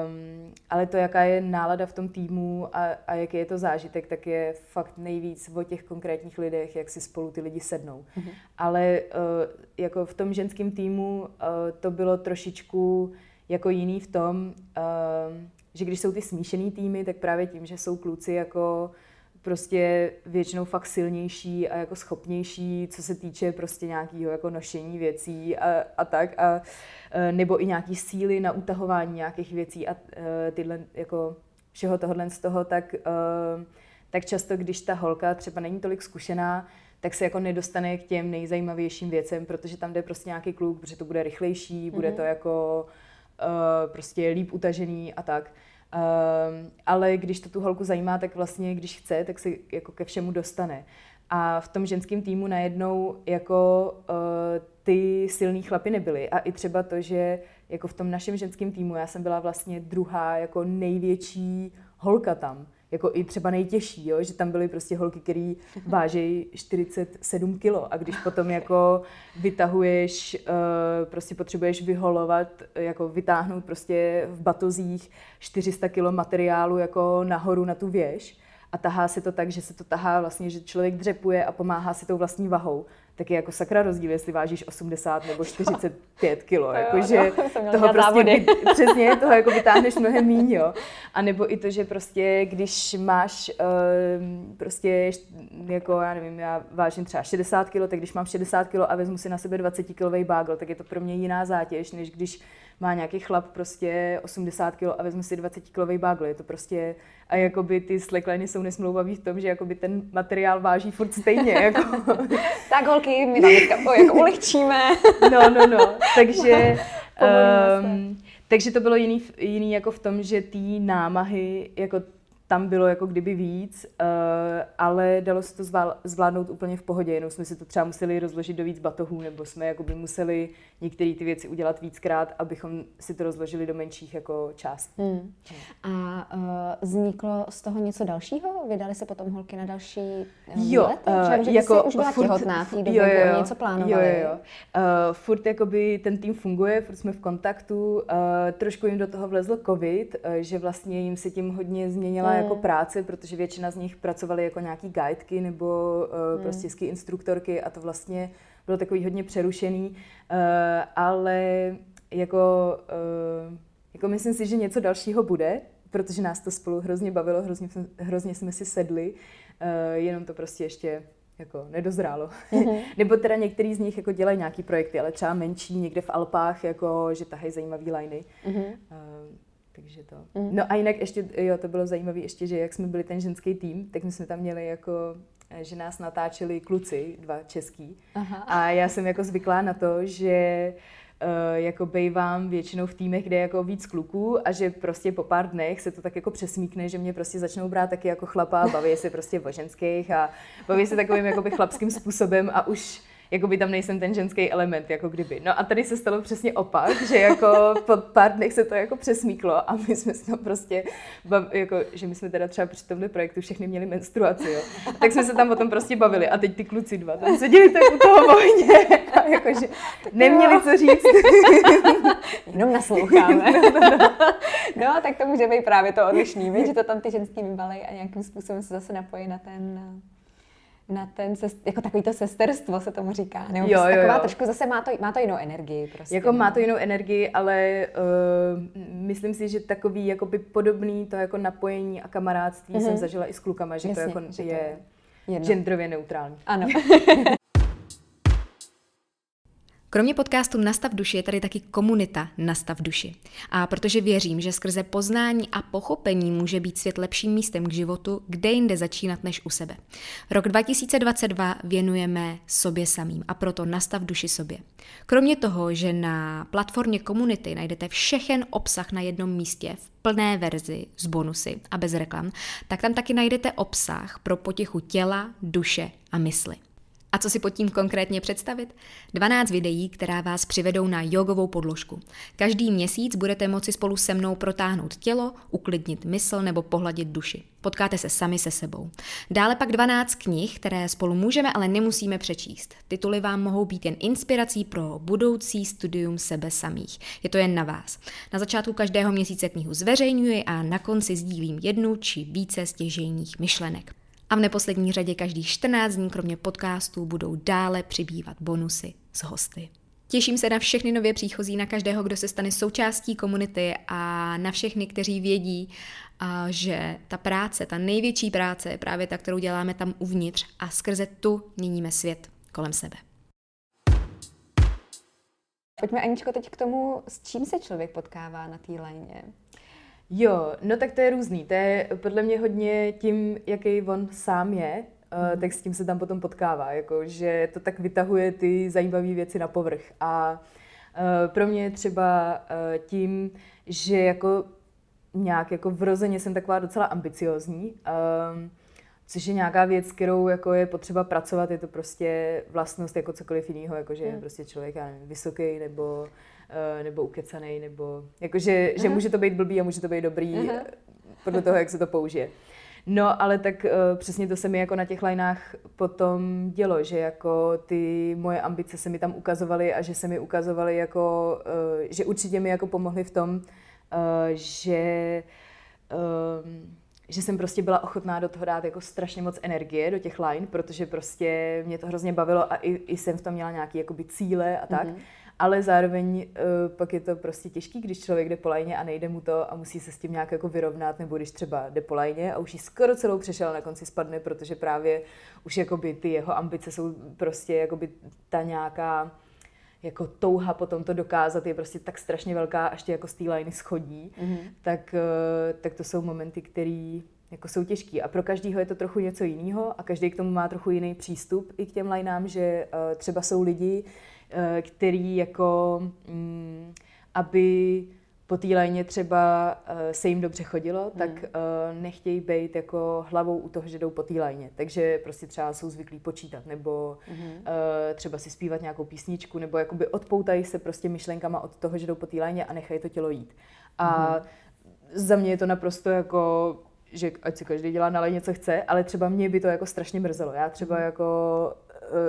um, ale to, jaká je nálada v tom týmu a, a jaký je to zážitek, tak je fakt nejvíc o těch konkrétních lidech, jak si spolu ty lidi sednou. Mm-hmm. Ale uh, jako v tom ženském týmu uh, to bylo trošičku jako jiný v tom, uh, že když jsou ty smíšený týmy, tak právě tím, že jsou kluci jako prostě většinou fakt silnější a jako schopnější, co se týče prostě nějakého jako nošení věcí a, a tak. A, e, nebo i nějaký síly na utahování nějakých věcí a e, tyhle jako všeho tohohle z toho, tak, e, tak často, když ta holka třeba není tolik zkušená, tak se jako nedostane k těm nejzajímavějším věcem, protože tam jde prostě nějaký kluk, protože to bude rychlejší, bude mm-hmm. to jako prostě líp utažený a tak. Um, ale když to tu holku zajímá, tak vlastně, když chce, tak se jako ke všemu dostane. A v tom ženském týmu najednou jako uh, ty silný chlapy nebyly. A i třeba to, že jako v tom našem ženském týmu já jsem byla vlastně druhá jako největší holka tam jako i třeba nejtěžší, jo? že tam byly prostě holky, které vážejí 47 kilo a když potom jako vytahuješ, uh, prostě potřebuješ vyholovat, jako vytáhnout prostě v batozích 400 kilo materiálu jako nahoru na tu věž a tahá se to tak, že se to tahá vlastně, že člověk dřepuje a pomáhá si tou vlastní vahou, tak je jako sakra rozdíl, jestli vážíš 80 nebo 45 kilo. Jakože no, [LAUGHS] toho prostě vy, [LAUGHS] přesně toho jako vytáhneš mnohem míň, jo. A nebo i to, že prostě když máš uh, prostě jako, já nevím, já vážím třeba 60 kilo, tak když mám 60 kilo a vezmu si na sebe 20 kilový bágl, tak je to pro mě jiná zátěž, než když má nějaký chlap prostě 80 kg a vezme si 20 kg bágl. Je to prostě, a jakoby ty slackliney jsou nesmlouvavý v tom, že jakoby ten materiál váží furt stejně. [LAUGHS] Jako. tak holky, my vám teďka jako ulehčíme. no, no, no. Takže, [LAUGHS] um, takže to bylo jiný, jiný jako v tom, že ty námahy, jako tam bylo jako kdyby víc, uh, ale dalo se to zvládnout úplně v pohodě, jenom jsme si to třeba museli rozložit do víc batohů, nebo jsme jako by museli některé ty věci udělat víckrát, abychom si to rozložili do menších jako částí. Hmm. A uh, vzniklo z toho něco dalšího? Vydali se potom holky na další uh, jo, Uh, že jako už byla furt, těhotná v té době, jo, jo, něco plánovali. Jo, jo, jo. Uh, furt jakoby ten tým funguje, furt jsme v kontaktu, uh, trošku jim do toho vlezl covid, uh, že vlastně jim se tím hodně změnila jako hmm. práce, protože většina z nich pracovali jako nějaký guideky nebo uh, hmm. prostě ski instruktorky a to vlastně bylo takový hodně přerušený, uh, ale jako, uh, jako myslím si, že něco dalšího bude, protože nás to spolu hrozně bavilo, hrozně, hrozně jsme si sedli, uh, jenom to prostě ještě jako nedozrálo. Mm-hmm. [LAUGHS] Nebo teda některý z nich jako dělají nějaký projekty, ale třeba menší, někde v Alpách, jako, že tahají zajímavý liny. Mm-hmm. Uh, takže to. Mm. No a jinak ještě, jo, to bylo zajímavé ještě, že jak jsme byli ten ženský tým, tak my jsme tam měli jako eh, že nás natáčeli kluci, dva český. Aha. A já jsem jako zvyklá na to, že uh, jako bejvám většinou v týmech, kde je jako víc kluků a že prostě po pár dnech se to tak jako přesmíkne, že mě prostě začnou brát taky jako chlapa, baví se prostě o ženských a baví se takovým jakoby chlapským způsobem a už jako by tam nejsem ten ženský element, jako kdyby. No a tady se stalo přesně opak, že jako [LAUGHS] po pár dnech se to jako přesmíklo a my jsme se tam prostě, jako, že my jsme teda třeba při tomhle projektu všechny měli menstruaci, jo. Tak jsme se tam o tom prostě bavili a teď ty kluci dva tam seděli tak u toho vojně a jakože neměli co říct. [LAUGHS] Jenom nasloucháme. [LAUGHS] No, no, no. no, tak to může být právě to odlišný, že to tam ty ženský vybalej a nějakým způsobem se zase napojí na ten na ten, jako takový to sesterstvo se tomu říká. Nebo jo, prostě jo, taková jo. trošku zase má to, má to jinou energii. Prostě, jako no. má to jinou energii, ale uh, myslím si, že takový jakoby podobný to jako napojení a kamarádství mm-hmm. jsem zažila i s klukama, že Jasně, to jako že je je genderově neutrální. Ano. [LAUGHS] Kromě podcastu Nastav duši je tady taky komunita Nastav duši. A protože věřím, že skrze poznání a pochopení může být svět lepším místem k životu, kde jinde začínat než u sebe. Rok 2022 věnujeme sobě samým a proto Nastav duši sobě. Kromě toho, že na platformě komunity najdete všechen obsah na jednom místě v plné verzi s bonusy a bez reklam, tak tam taky najdete obsah pro potěchu těla, duše a mysli. A co si pod tím konkrétně představit? 12 videí, která vás přivedou na jogovou podložku. Každý měsíc budete moci spolu se mnou protáhnout tělo, uklidnit mysl nebo pohladit duši. Potkáte se sami se sebou. Dále pak 12 knih, které spolu můžeme, ale nemusíme přečíst. Tituly vám mohou být jen inspirací pro budoucí studium sebe samých. Je to jen na vás. Na začátku každého měsíce knihu zveřejňuji a na konci sdílím jednu či více stěžejních myšlenek. A v neposlední řadě každých 14 dní kromě podcastů budou dále přibývat bonusy s hosty. Těším se na všechny nově příchozí, na každého, kdo se stane součástí komunity a na všechny, kteří vědí, že ta práce, ta největší práce je právě ta, kterou děláme tam uvnitř a skrze tu měníme svět kolem sebe. Pojďme, Aničko, teď k tomu, s čím se člověk potkává na té lajně. Jo, no tak to je různý. To je podle mě hodně tím, jaký on sám je, mm. tak s tím se tam potom potkává, jako, že to tak vytahuje ty zajímavé věci na povrch. A uh, pro mě třeba uh, tím, že jako nějak jako vrozeně jsem taková docela ambiciozní, um, což je nějaká věc, kterou jako je potřeba pracovat, je to prostě vlastnost jako cokoliv jiného, jako že je hmm. prostě člověk, já nevím, vysoký nebo, nebo ukecaný, nebo jakože, že může to být blbý a může to být dobrý, uh-huh. podle toho, jak se to použije. No, ale tak uh, přesně to se mi jako na těch lineách potom dělo, že jako ty moje ambice se mi tam ukazovaly a že se mi ukazovaly jako, uh, že určitě mi jako pomohly v tom, uh, že uh, že jsem prostě byla ochotná do toho dát jako strašně moc energie do těch line, protože prostě mě to hrozně bavilo a i, i jsem v tom měla nějaké jakoby cíle a tak. Mm-hmm. Ale zároveň uh, pak je to prostě těžký, když člověk jde po lajně a nejde mu to a musí se s tím nějak jako vyrovnat, nebo když třeba jde po lajně a už ji skoro celou přešel a na konci spadne, protože právě už jakoby ty jeho ambice jsou prostě jakoby ta nějaká jako touha potom to dokázat je prostě tak strašně velká, až tě jako z té liney schodí, mm-hmm. tak, eh, tak to jsou momenty, které jako jsou těžký. A pro každého je to trochu něco jiného a každý k tomu má trochu jiný přístup i k těm lineám, že uh, třeba jsou lidi, uh, který jako, um, aby po té lajně třeba uh, se jim dobře chodilo, hmm. tak uh, nechtějí být jako hlavou u toho, že jdou po té lajně. Takže prostě třeba jsou zvyklí počítat, nebo hmm. třeba si zpívat nějakou písničku, nebo jakoby odpoutají se prostě myšlenkama od toho, že jdou po té lajně a nechají to tělo jít. A hmm. za mě je to naprosto jako že ať si každý dělá na lajně, co chce, ale třeba mě by to jako strašně mrzelo. Já třeba hmm. jako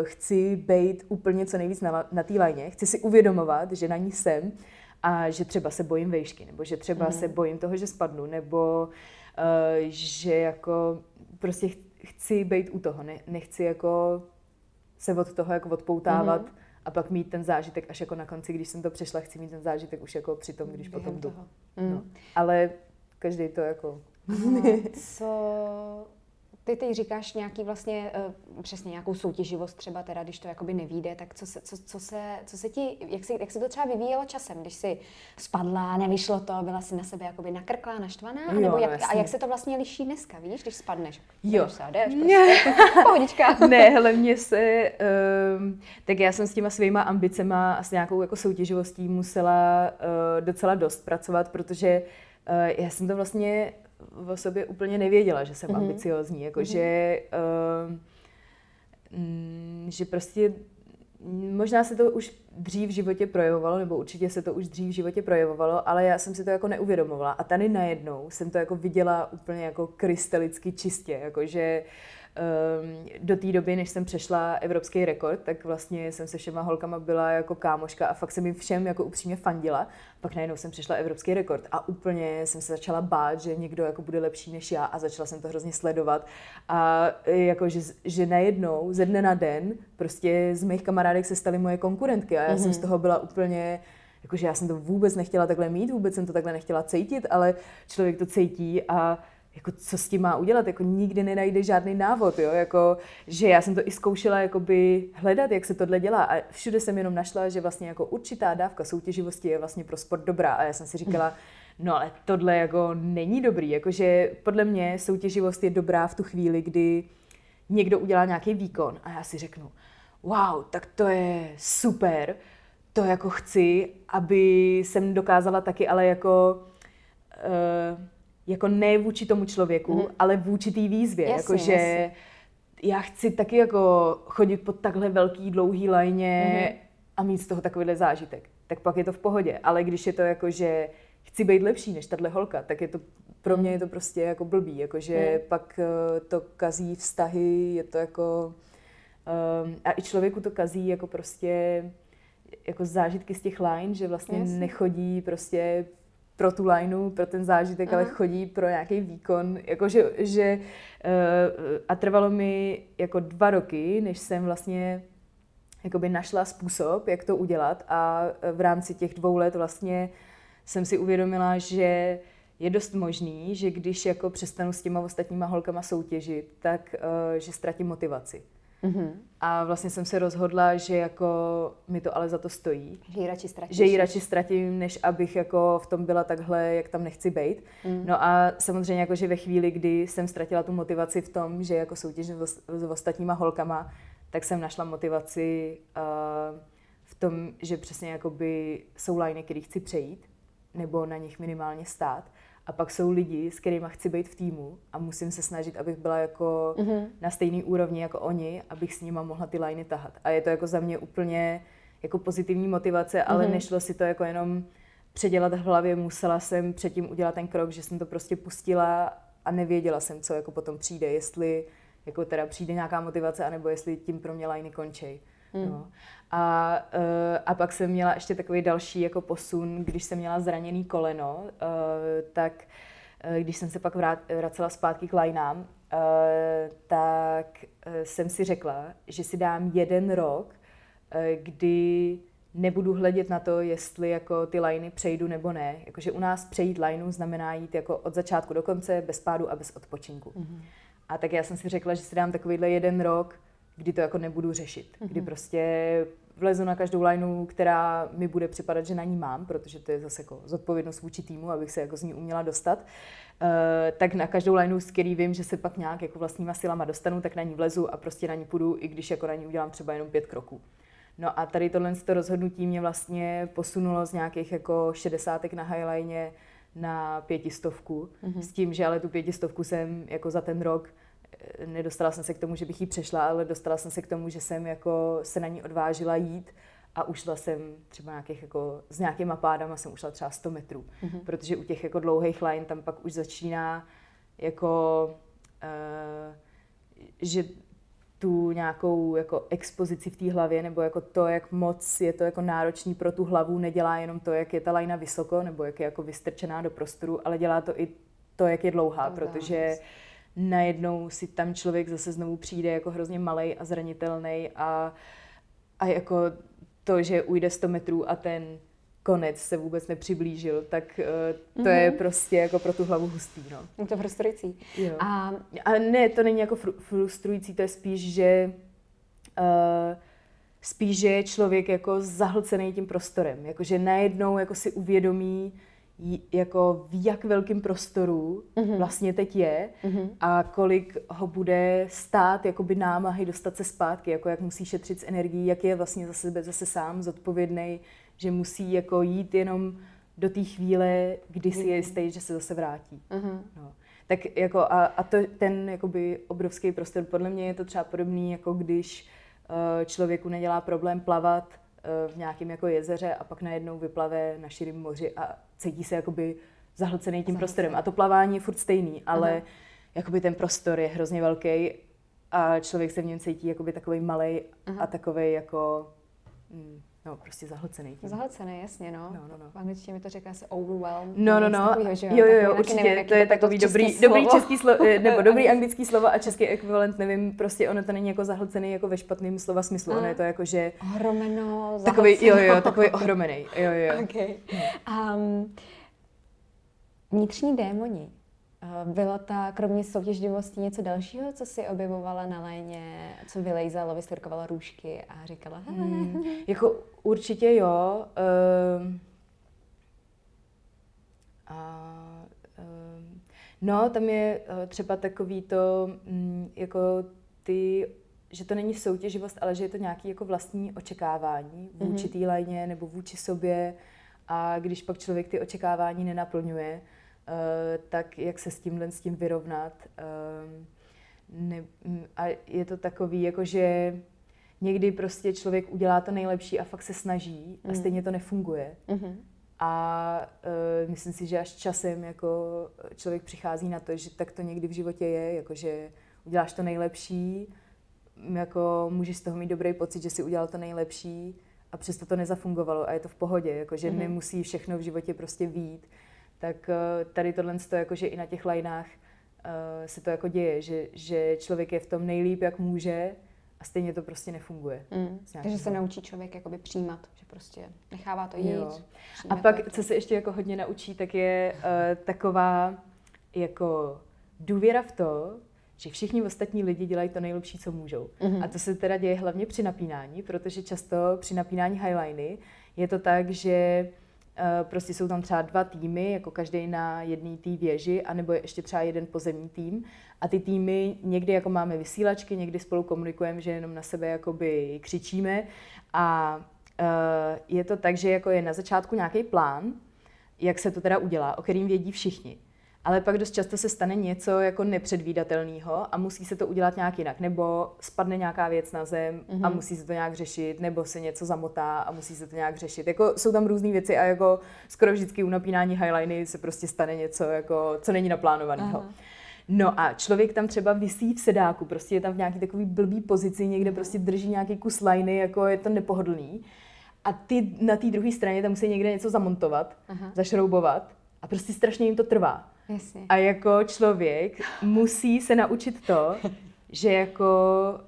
chci být úplně co nejvíc na, na té lajně, chci si uvědomovat, že na ní jsem a že třeba se bojím vejšky, nebo že třeba mm. se bojím toho, že spadnu, nebo uh, že jako prostě chci být u toho, ne, nechci jako se od toho jako odpoutávat mm. a pak mít ten zážitek až jako na konci, když jsem to přešla, chci mít ten zážitek už jako při tom, když Během potom jdu. Mm. No. Ale každý to jako... No, [LAUGHS] co ty teď říkáš nějaký vlastně, uh, přesně nějakou soutěživost třeba teda, když to jakoby nevíde, tak co se, co, co se, co se ti, jak, si, jak se to třeba vyvíjelo časem, když jsi spadla, nevyšlo to, byla si na sebe jakoby nakrklá, naštvaná, jo, nebo jak, a jak se to vlastně liší dneska, víš, když spadneš? Jo. Se jdeš, prostě, [LAUGHS] pohodička. [LAUGHS] ne, hlavně se, um, tak já jsem s těma svýma ambicema a s nějakou jako soutěživostí musela uh, docela dost pracovat, protože uh, já jsem to vlastně o sobě úplně nevěděla, že jsem mm-hmm. ambiciozní, jako mm-hmm. že, uh, že prostě možná se to už dřív v životě projevovalo, nebo určitě se to už dřív v životě projevovalo, ale já jsem si to jako neuvědomovala. A tady najednou jsem to jako viděla úplně jako krystalicky čistě, jako že uh, do té doby, než jsem přešla evropský rekord, tak vlastně jsem se všema holkama byla jako kámoška a fakt jsem jim všem jako upřímně fandila. Pak najednou jsem přešla evropský rekord a úplně jsem se začala bát, že někdo jako bude lepší než já a začala jsem to hrozně sledovat. A jako, že, že najednou ze dne na den prostě z mých kamarádek se staly moje konkurentky a já mm-hmm. jsem z mhm. toho byla úplně jakože já jsem to vůbec nechtěla takhle mít, vůbec jsem to takhle nechtěla cítit, ale člověk to cítí a jako co s tím má udělat, jako nikdy nenajde žádný návod, jo, jako, že já jsem to i zkoušela jakoby hledat, jak se tohle dělá. A všude jsem jenom našla, že vlastně jako určitá dávka soutěživosti je vlastně pro sport dobrá. A já jsem si říkala, no ale tohle jako není dobrý, jakože podle mě soutěživost je dobrá v tu chvíli, kdy někdo udělá nějaký výkon. A já si řeknu, wow, tak to je super, to jako chci, aby jsem dokázala taky, ale jako uh, jako ne vůči tomu člověku, mm. ale vůči té výzvě. Jasně, jako, že já chci taky jako chodit po takhle velký, dlouhý lajně mm. a mít z toho takovýhle zážitek. Tak pak je to v pohodě. Ale když je to jako, že chci být lepší než tahle holka, tak je to pro mě je to prostě jako blbý, jakože mm. pak uh, to kazí vztahy, je to jako um, a i člověku to kazí jako prostě jako zážitky z těch line, že vlastně Jasně. nechodí prostě pro tu lineu, pro ten zážitek, Aha. ale chodí pro nějaký výkon. Jako, že, že, uh, a trvalo mi jako dva roky, než jsem vlastně jakoby našla způsob, jak to udělat a v rámci těch dvou let vlastně jsem si uvědomila, že je dost možný, že když jako přestanu s těma ostatníma holkama soutěžit, tak uh, že ztratím motivaci. Mm-hmm. A vlastně jsem se rozhodla, že jako mi to ale za to stojí. Že ji radši ztratím. Že ji radši ztratím, než abych jako v tom byla takhle, jak tam nechci být. Mm. No a samozřejmě jako, že ve chvíli, kdy jsem ztratila tu motivaci v tom, že jako soutěžím s ostatníma holkama, tak jsem našla motivaci uh, v tom, že přesně jakoby jsou liny, které chci přejít, nebo na nich minimálně stát. A pak jsou lidi, s kterými chci být v týmu a musím se snažit, abych byla jako mm-hmm. na stejné úrovni jako oni, abych s nima mohla ty liny tahat. A je to jako za mě úplně jako pozitivní motivace, ale mm-hmm. nešlo si to jako jenom předělat v hlavě, musela jsem předtím udělat ten krok, že jsem to prostě pustila a nevěděla jsem, co jako potom přijde, jestli jako teda přijde nějaká motivace, anebo jestli tím pro mě liny končí. Mm. No. A, uh, a pak jsem měla ještě takový další jako posun, když jsem měla zraněný koleno, uh, tak uh, když jsem se pak vracela zpátky k lineám, uh, tak jsem si řekla, že si dám jeden rok, kdy nebudu hledět na to, jestli jako ty liney přejdu nebo ne. Jakože u nás přejít lineu znamená jít jako od začátku do konce, bez pádu a bez odpočinku. Mm-hmm. A tak já jsem si řekla, že si dám takovýhle jeden rok, kdy to jako nebudu řešit. Mm-hmm. Kdy prostě vlezu na každou lineu, která mi bude připadat, že na ní mám, protože to je zase jako zodpovědnost vůči týmu, abych se jako z ní uměla dostat. Uh, tak na každou lineu, s který vím, že se pak nějak jako vlastníma silama dostanu, tak na ní vlezu a prostě na ní půjdu, i když jako na ní udělám třeba jenom pět kroků. No a tady tohle to rozhodnutí mě vlastně posunulo z nějakých jako šedesátek na highline na pětistovku, mm-hmm. s tím, že ale tu pětistovku jsem jako za ten rok nedostala jsem se k tomu, že bych ji přešla, ale dostala jsem se k tomu, že jsem jako se na ní odvážila jít a ušla jsem třeba nějakých jako, s nějakýma pádama jsem ušla třeba 100 metrů, mm-hmm. protože u těch jako dlouhých line tam pak už začíná jako, uh, že tu nějakou jako expozici v té hlavě, nebo jako to, jak moc je to jako náročný pro tu hlavu, nedělá jenom to, jak je ta lajna vysoko, nebo jak je jako vystrčená do prostoru, ale dělá to i to, jak je dlouhá, to protože najednou si tam člověk zase znovu přijde jako hrozně malý a zranitelný a, a jako to, že ujde 100 metrů a ten konec se vůbec nepřiblížil, tak uh, to mm-hmm. je mhm. prostě jako pro tu hlavu hustý. No. Je to frustrující. Jo. A... a ne, to není jako fru- frustrující, to je spíš, že uh, spíš, že je člověk jako zahlcený tím prostorem. Jakože najednou jako si uvědomí, jako v jak velkém prostoru mm-hmm. vlastně teď je mm-hmm. a kolik ho bude stát jakoby námahy dostat se zpátky, jako jak musí šetřit s energií, jak je vlastně za sebe zase sám zodpovědný, že musí jako jít jenom do té chvíle, kdy si je jistý, že se zase vrátí. Mm-hmm. No. Tak jako a, a to, ten jakoby obrovský prostor, podle mě je to třeba podobný, jako když uh, člověku nedělá problém plavat v nějakém jako jezeře a pak najednou vyplave na širém moři a cítí se jakoby zahlcený tím prostorem. A to plavání je furt stejný, ale Aha. jakoby ten prostor je hrozně velký a člověk se v něm cítí jakoby takový malý a takový jako mm, No, prostě zahlcený. Tím. Zahlcený, jasně, no. no, no, no. V angličtině mi to říká se overwhelmed. No, no, no. Takovýho, že jo, jo, jo, určitě. Nevím, to je takový dobrý, český dobrý český slovo, nebo [LAUGHS] dobrý anglický slovo a český ekvivalent, nevím, prostě ono to není jako zahlcený jako ve špatném slova smyslu. Ono je to jako, že... Ohromeno, Takový, jo, jo, takový [LAUGHS] ohromený. Jo, jo. Okay. Um, vnitřní démoni. Bylo ta, kromě soutěživosti, něco dalšího, co si objevovala na léně, co vylejzalo, vystyrkovala růžky a říkala, hmm, Jako určitě jo. Uh, a, uh, no, tam je uh, třeba takový to, um, jako ty, že to není soutěživost, ale že je to nějaký jako vlastní očekávání vůči mm-hmm. té léně nebo vůči sobě a když pak člověk ty očekávání nenaplňuje, Eh, tak jak se s tímhle s tím vyrovnat. Eh, ne, a je to takový, jako že někdy prostě člověk udělá to nejlepší a fakt se snaží a mm. stejně to nefunguje. Mm-hmm. A uh, myslím si, že až časem jako člověk přichází na to, že tak to někdy v životě je, jako že uděláš to nejlepší, jako můžeš z toho mít dobrý pocit, že si udělal to nejlepší a přesto to nezafungovalo a je to v pohodě, jako že mm-hmm. nemusí všechno v životě prostě vít tak eh, tady tohle je jako, že i na těch lajnách uh, se to jako děje, že, že člověk je v tom nejlíp, jak může a stejně to prostě nefunguje. Mm. Takže se naučí člověk jakoby přijímat, že prostě nechává to jít. Jo. A pak, co se ještě jako hodně naučí, tak je uh, taková jako důvěra v to, že všichni ostatní lidi dělají to nejlepší, co můžou. Mm-hmm. A to se teda děje hlavně při napínání, protože často při napínání highliny je to tak, že uh, prostě jsou tam třeba dva týmy, jako každý na jedné té věži, anebo je ještě třeba jeden pozemní tým. A ty týmy někdy jako máme vysílačky, někdy spolu komunikujeme, že jenom na sebe jakoby křičíme. A uh, je to tak, že jako je na začátku nějaký plán, jak se to teda udělá, o kterým vědí všichni ale pak dost často se stane něco jako nepředvídatelného a musí se to udělat nějak jinak. Nebo spadne nějaká věc na zem mm-hmm. a mhm. musí se to nějak řešit, nebo se něco zamotá a musí se to nějak řešit. Jako jsou tam různé věci a jako skoro vždycky u napínání highliny se prostě stane něco, jako, co není naplánovaného. No a člověk tam třeba vysí v sedáku, prostě je tam v nějaký takový blbý pozici, někde prostě drží nějaký kus liny, jako je to nepohodlný. A ty na té druhé straně tam musí někde něco zamontovat, Aha. zašroubovat a prostě strašně jim to trvá. Jasně. A jako člověk musí se naučit to, že jako,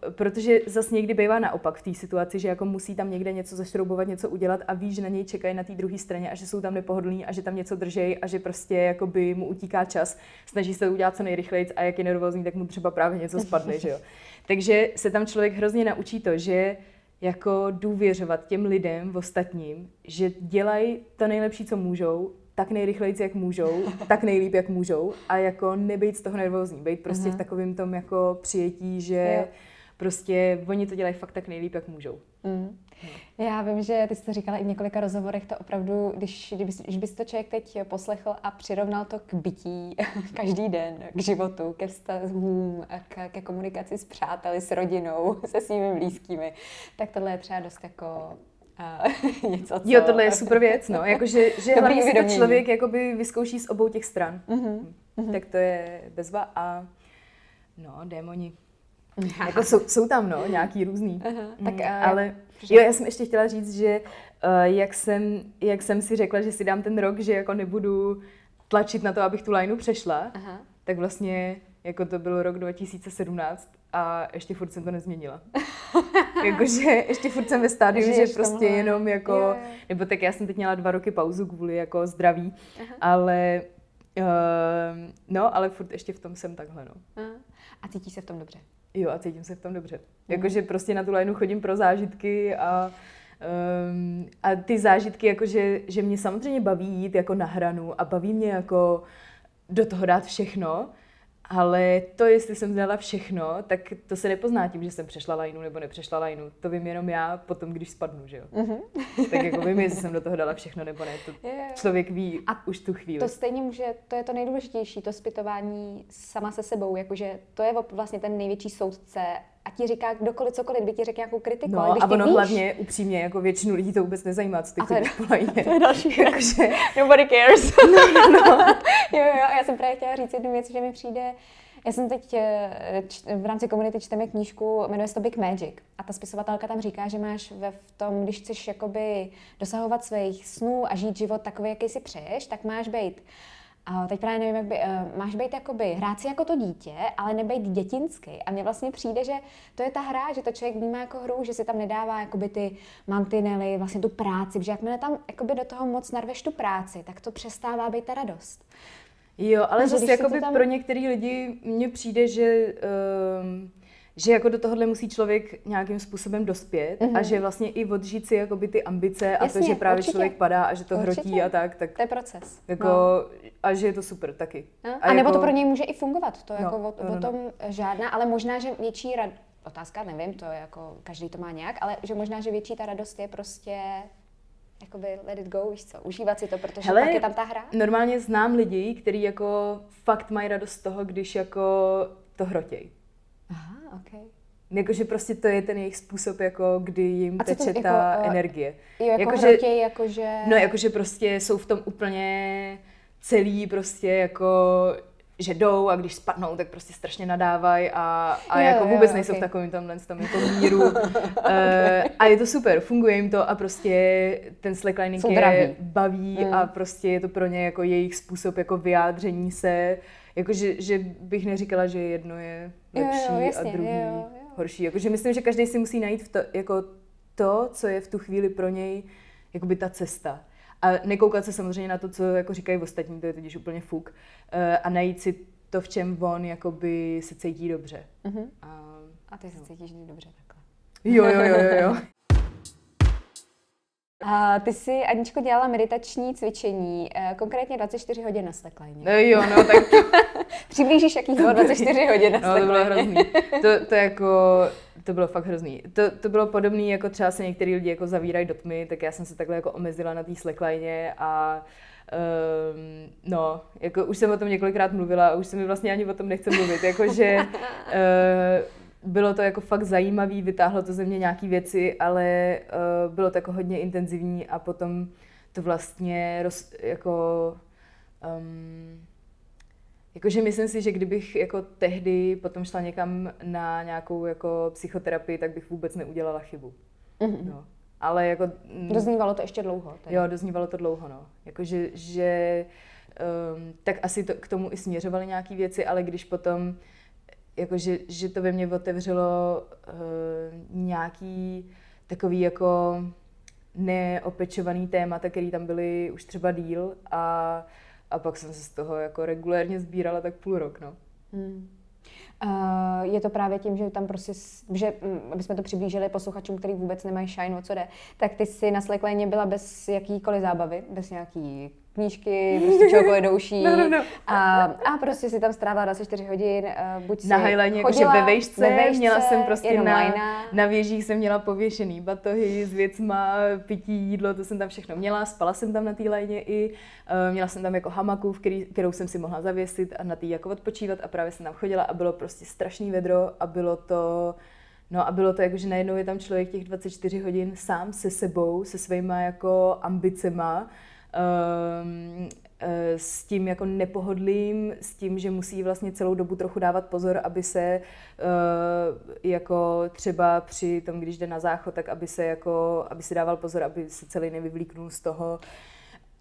protože zas někdy bývá naopak v té situaci, že jako musí tam někde něco zašroubovat, něco udělat a ví, že na něj čekají na té druhé straně a že jsou tam nepohodlní a že tam něco držej a že prostě jako by mu utíká čas, snaží se to udělat co nejrychleji a jak je nervózní, tak mu třeba právě něco spadne, že jo. [LAUGHS] Takže se tam člověk hrozně naučí to, že jako důvěřovat těm lidem v ostatním, že dělají to nejlepší, co můžou tak nejrychleji, jak můžou, tak nejlíp, jak můžou a jako nebejt z toho nervózní, být prostě uh-huh. v takovém tom jako přijetí, že jo. prostě oni to dělají fakt tak nejlíp, jak můžou. Mm. Já vím, že ty jsi to říkala i v několika rozhovorech, to opravdu, když, když, bys to člověk teď poslechl a přirovnal to k bytí [LAUGHS] každý den, k životu, ke vztahům, k, ke komunikaci s přáteli, s rodinou, [LAUGHS] se svými blízkými, tak tohle je třeba dost jako [LAUGHS] něco, co... Jo, tohle je super věc, no. Jako, že, že hlavně si to člověk jakoby vyzkouší z obou těch stran. Uh-huh. Tak to je bezva a no, démoni. [LAUGHS] jako jsou, jsou tam, no, nějaký různý. Uh-huh. Tak, uh, ale jo, já jsem ještě chtěla říct, že uh, jak, jsem, jak jsem si řekla, že si dám ten rok, že jako nebudu tlačit na to, abych tu lineu přešla, uh-huh. tak vlastně jako to byl rok 2017 a ještě furt jsem to nezměnila. [LAUGHS] Jakože ještě furt jsem ve stádiu, že prostě tomhle. jenom jako, je. nebo tak já jsem teď měla dva roky pauzu kvůli jako zdraví, Aha. ale uh, no, ale furt ještě v tom jsem takhle, no. A cítíš se v tom dobře? Jo, a cítím se v tom dobře. Mhm. Jakože prostě na tu lineu chodím pro zážitky a Um, a ty zážitky, jakože, že mě samozřejmě baví jít jako na hranu a baví mě jako do toho dát všechno, ale to, jestli jsem dala všechno, tak to se nepozná tím, že jsem přešla lajnu nebo nepřešla lajnu. To vím jenom já potom, když spadnu, že jo. Mm-hmm. [LAUGHS] tak jako vím, jestli jsem do toho dala všechno nebo ne. To yeah. člověk ví a už tu chvíli. To stejně může, to je to nejdůležitější, to zpytování sama se sebou, jakože to je vlastně ten největší soudce a ti říká kdokoliv, cokoliv, by ti řekl nějakou kritiku. No, ale když a ono víš, hlavně upřímně, jako většinu lidí to vůbec nezajímá, co ty chodíš po [LAUGHS] To je další Jakože... Nobody cares. [LAUGHS] no, no, [LAUGHS] jo, jo, já jsem právě chtěla říct jednu věc, že mi přijde, já jsem teď eh, v rámci komunity čteme knížku, jmenuje se to Big Magic. A ta spisovatelka tam říká, že máš ve v tom, když chceš jakoby dosahovat svých snů a žít život takový, jaký si přeješ, tak máš být a teď právě nevím, jak by, uh, máš být jakoby, hrát si jako to dítě, ale nebejt dětinský. A mně vlastně přijde, že to je ta hra, že to člověk vnímá jako hru, že si tam nedává jakoby ty mantinely, vlastně tu práci, protože jakmile tam jakoby do toho moc narveš tu práci, tak to přestává být ta radost. Jo, ale zase jakoby tam... pro některý lidi mně přijde, že um, že jako do tohohle musí člověk nějakým způsobem dospět mm-hmm. a že vlastně i odžít si jakoby ty ambice Jasně, a to, že právě určitě. člověk padá a že to určitě. hrotí a tak. tak to je proces. Jako, no. A že je to super taky. No. A, a jako... nebo to pro něj může i fungovat, to no, jako o, no, no, o tom no. žádná, ale možná, že větší rad... Otázka, nevím, to je jako, každý to má nějak, ale že možná, že větší ta radost je prostě jakoby let it go, víš co, užívat si to, protože Hele, pak je tam ta hra. normálně znám lidi, kteří jako fakt mají radost z toho, když jako to hrotěj. Aha, ok. Jakože prostě to je ten jejich způsob, jako kdy jim A teče to, ta jako, energie. Jo, jako jako hrotěj, jakože... No, jakože prostě jsou v tom úplně celý prostě jako že jdou a když spadnou, tak prostě strašně nadávají a, a jo, jako vůbec jo, nejsou okay. v takovém tomhle tom jako míru. uh, a je to super, funguje jim to a prostě ten slacklining je baví mm. a prostě je to pro ně jako jejich způsob jako vyjádření se. Jakože že bych neříkala, že jedno je lepší jo, jo, jasně, a druhý. Jo, jo. horší. Jakože myslím, že každý si musí najít v to, jako to, co je v tu chvíli pro něj jakoby ta cesta. A nekoukat se samozřejmě na to, co jako říkají ostatní, to je totiž úplně fuk. Eh, a najít si to, v čem on jakoby se cítí dobře. Uh-huh. A, a ty se no. cítíš dobře takhle. Jo, jo, jo, jo. jo. [LAUGHS] A ty jsi, Aničko, dělala meditační cvičení, eh, konkrétně 24 hodin na slackline. No jo, no tak... [LAUGHS] Přiblížíš, jakých bylo 24 hodin na [LAUGHS] No to bylo hrozný. To, to jako, to bylo fakt hrozný. To, to bylo podobné, jako třeba se některý lidi jako zavírají do tmy, tak já jsem se takhle jako omezila na té slackline a Um, no, jako už jsem o tom několikrát mluvila a už se mi vlastně ani o tom nechce mluvit, jakože uh, [LAUGHS] bylo to jako fakt zajímavý, vytáhlo to ze mě nějaké věci, ale uh, bylo to jako hodně intenzivní a potom to vlastně roz, jako um, Jakože myslím si, že kdybych jako tehdy potom šla někam na nějakou jako psychoterapii, tak bych vůbec neudělala chybu. Mm-hmm. No. Ale jako... Mm, doznívalo to ještě dlouho. Tady. Jo, doznívalo to dlouho, no. Jakože, že... Um, tak asi to, k tomu i směřovaly nějaké věci, ale když potom jakože, že to ve mně otevřelo uh, nějaký takový jako neopečovaný témata, který tam byly už třeba díl a, a pak jsem se z toho jako regulérně sbírala tak půl rok, no. Hmm. Uh, je to právě tím, že tam prostě, že um, aby jsme to přiblížili posluchačům, který vůbec nemají shine, o co jde, tak ty si na Slackline byla bez jakýkoliv zábavy, bez nějaký knížky, prostě čokoliv douší. [LAUGHS] No, no, no. A, a prostě si tam strávila 24 hodin, uh, buď si Na Highline, jakože ve vejšce, ve vejšce, měla jsem prostě na, na věžích jsem měla pověšený batohy s věcma, pití, jídlo, to jsem tam všechno měla, spala jsem tam na té lajně i, uh, měla jsem tam jako hamaku, v který, kterou jsem si mohla zavěsit a na té jako odpočívat a právě jsem tam chodila a bylo prostě strašný vedro a bylo to No a bylo to jako, že najednou je tam člověk těch 24 hodin sám se sebou, se svýma jako ambicema, s tím jako nepohodlým, s tím, že musí vlastně celou dobu trochu dávat pozor, aby se uh, jako třeba při tom, když jde na záchod, tak aby se jako, aby si dával pozor, aby se celý nevyvlíknul z toho,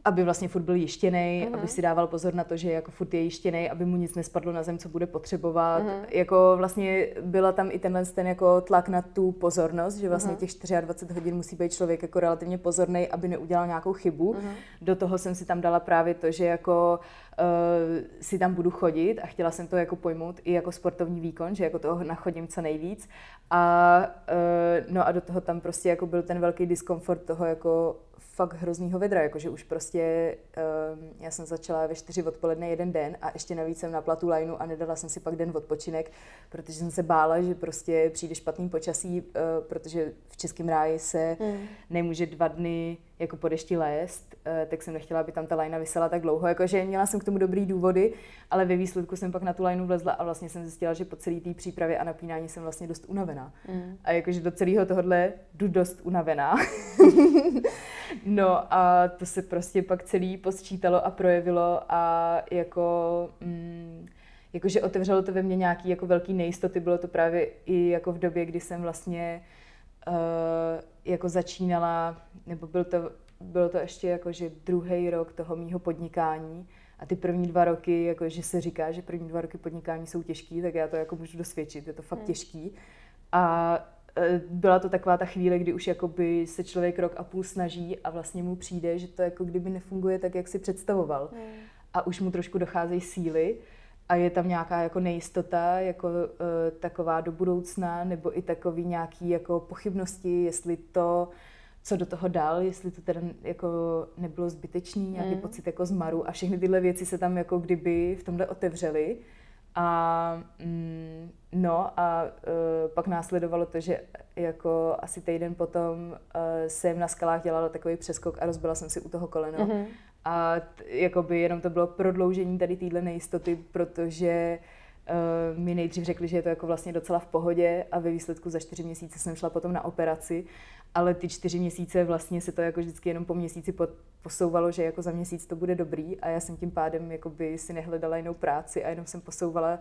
aby vlastně furt byl jištěný, uh-huh. aby si dával pozor na to, že jako furt je jištěný, aby mu nic nespadlo na zem, co bude potřebovat. Uh-huh. Jako vlastně byla tam i tenhle ten jako tlak na tu pozornost, že vlastně uh-huh. těch 24 hodin musí být člověk jako relativně pozorný, aby neudělal nějakou chybu. Uh-huh. Do toho jsem si tam dala právě to, že jako uh, si tam budu chodit a chtěla jsem to jako pojmout i jako sportovní výkon, že jako toho nachodím co nejvíc. A uh, no a do toho tam prostě jako byl ten velký diskomfort toho jako fakt hroznýho vedra, jakože už prostě um, já jsem začala ve čtyři odpoledne jeden den a ještě navíc jsem na platu lineu a nedala jsem si pak den odpočinek, protože jsem se bála, že prostě přijde špatný počasí, uh, protože v Českém ráji se hmm. nemůže dva dny jako po dešti lézt, uh, tak jsem nechtěla, aby tam ta lajna vysela tak dlouho, jakože měla jsem k tomu dobrý důvody, ale ve výsledku jsem pak na tu lajnu vlezla a vlastně jsem zjistila, že po celé té přípravě a napínání jsem vlastně dost unavená. Hmm. A jakože do celého tohohle jdu dost unavená. [LAUGHS] No a to se prostě pak celý posčítalo a projevilo a jako... Mm, jakože otevřelo to ve mně nějaký jako velký nejistoty, bylo to právě i jako v době, kdy jsem vlastně uh, jako začínala, nebo byl to, bylo to ještě jako, že druhý rok toho mýho podnikání a ty první dva roky, jako že se říká, že první dva roky podnikání jsou těžký, tak já to jako můžu dosvědčit, je to fakt hmm. těžký. A Eh, byla to taková ta chvíle, kdy už jakoby se člověk rok a půl snaží a vlastně mu přijde, že to jako kdyby nefunguje tak, jak si představoval. Hmm. A už mu trošku docházejí síly a je tam nějaká jako nejistota, jako uh, taková do budoucna, nebo i takový nějaký jako pochybnosti, jestli to, co do toho dal, jestli to teda jako nebylo zbytečný, nějaký hmm. pocit jako zmaru a všechny tyhle věci se tam jako kdyby v tomhle otevřely. A mm, no a uh, pak následovalo to, že jako asi týden potom uh, jsem na skalách dělala takový přeskok a rozbila jsem si u toho koleno. Mm-hmm. A t- jakoby jenom to bylo prodloužení tady téhle nejistoty, protože uh, mi nejdřív řekli, že je to jako vlastně docela v pohodě a ve výsledku za čtyři měsíce jsem šla potom na operaci. Ale ty čtyři měsíce vlastně se to jako vždycky jenom po měsíci posouvalo, že jako za měsíc to bude dobrý. A já jsem tím pádem jakoby si nehledala jinou práci a jenom jsem posouvala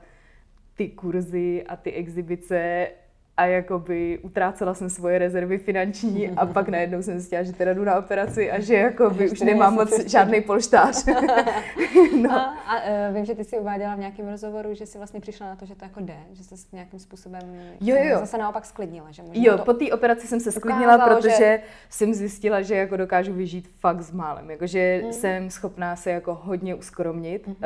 ty kurzy a ty exibice a jakoby utrácela jsem svoje rezervy finanční a pak najednou jsem zjistila, že teda jdu na operaci a že jakoby už nemám moc žádný polštář. [LAUGHS] no. A, a uh, vím, že ty si uváděla v nějakém rozhovoru, že jsi vlastně přišla na to, že to jako jde, že jsi nějakým způsobem jo, jo. zase naopak sklidnila. Že jo, po té operaci jsem se sklidnila, protože že... jsem zjistila, že jako dokážu vyžít fakt s málem. Jakože mm. jsem schopná se jako hodně uskromnit, mm. uh,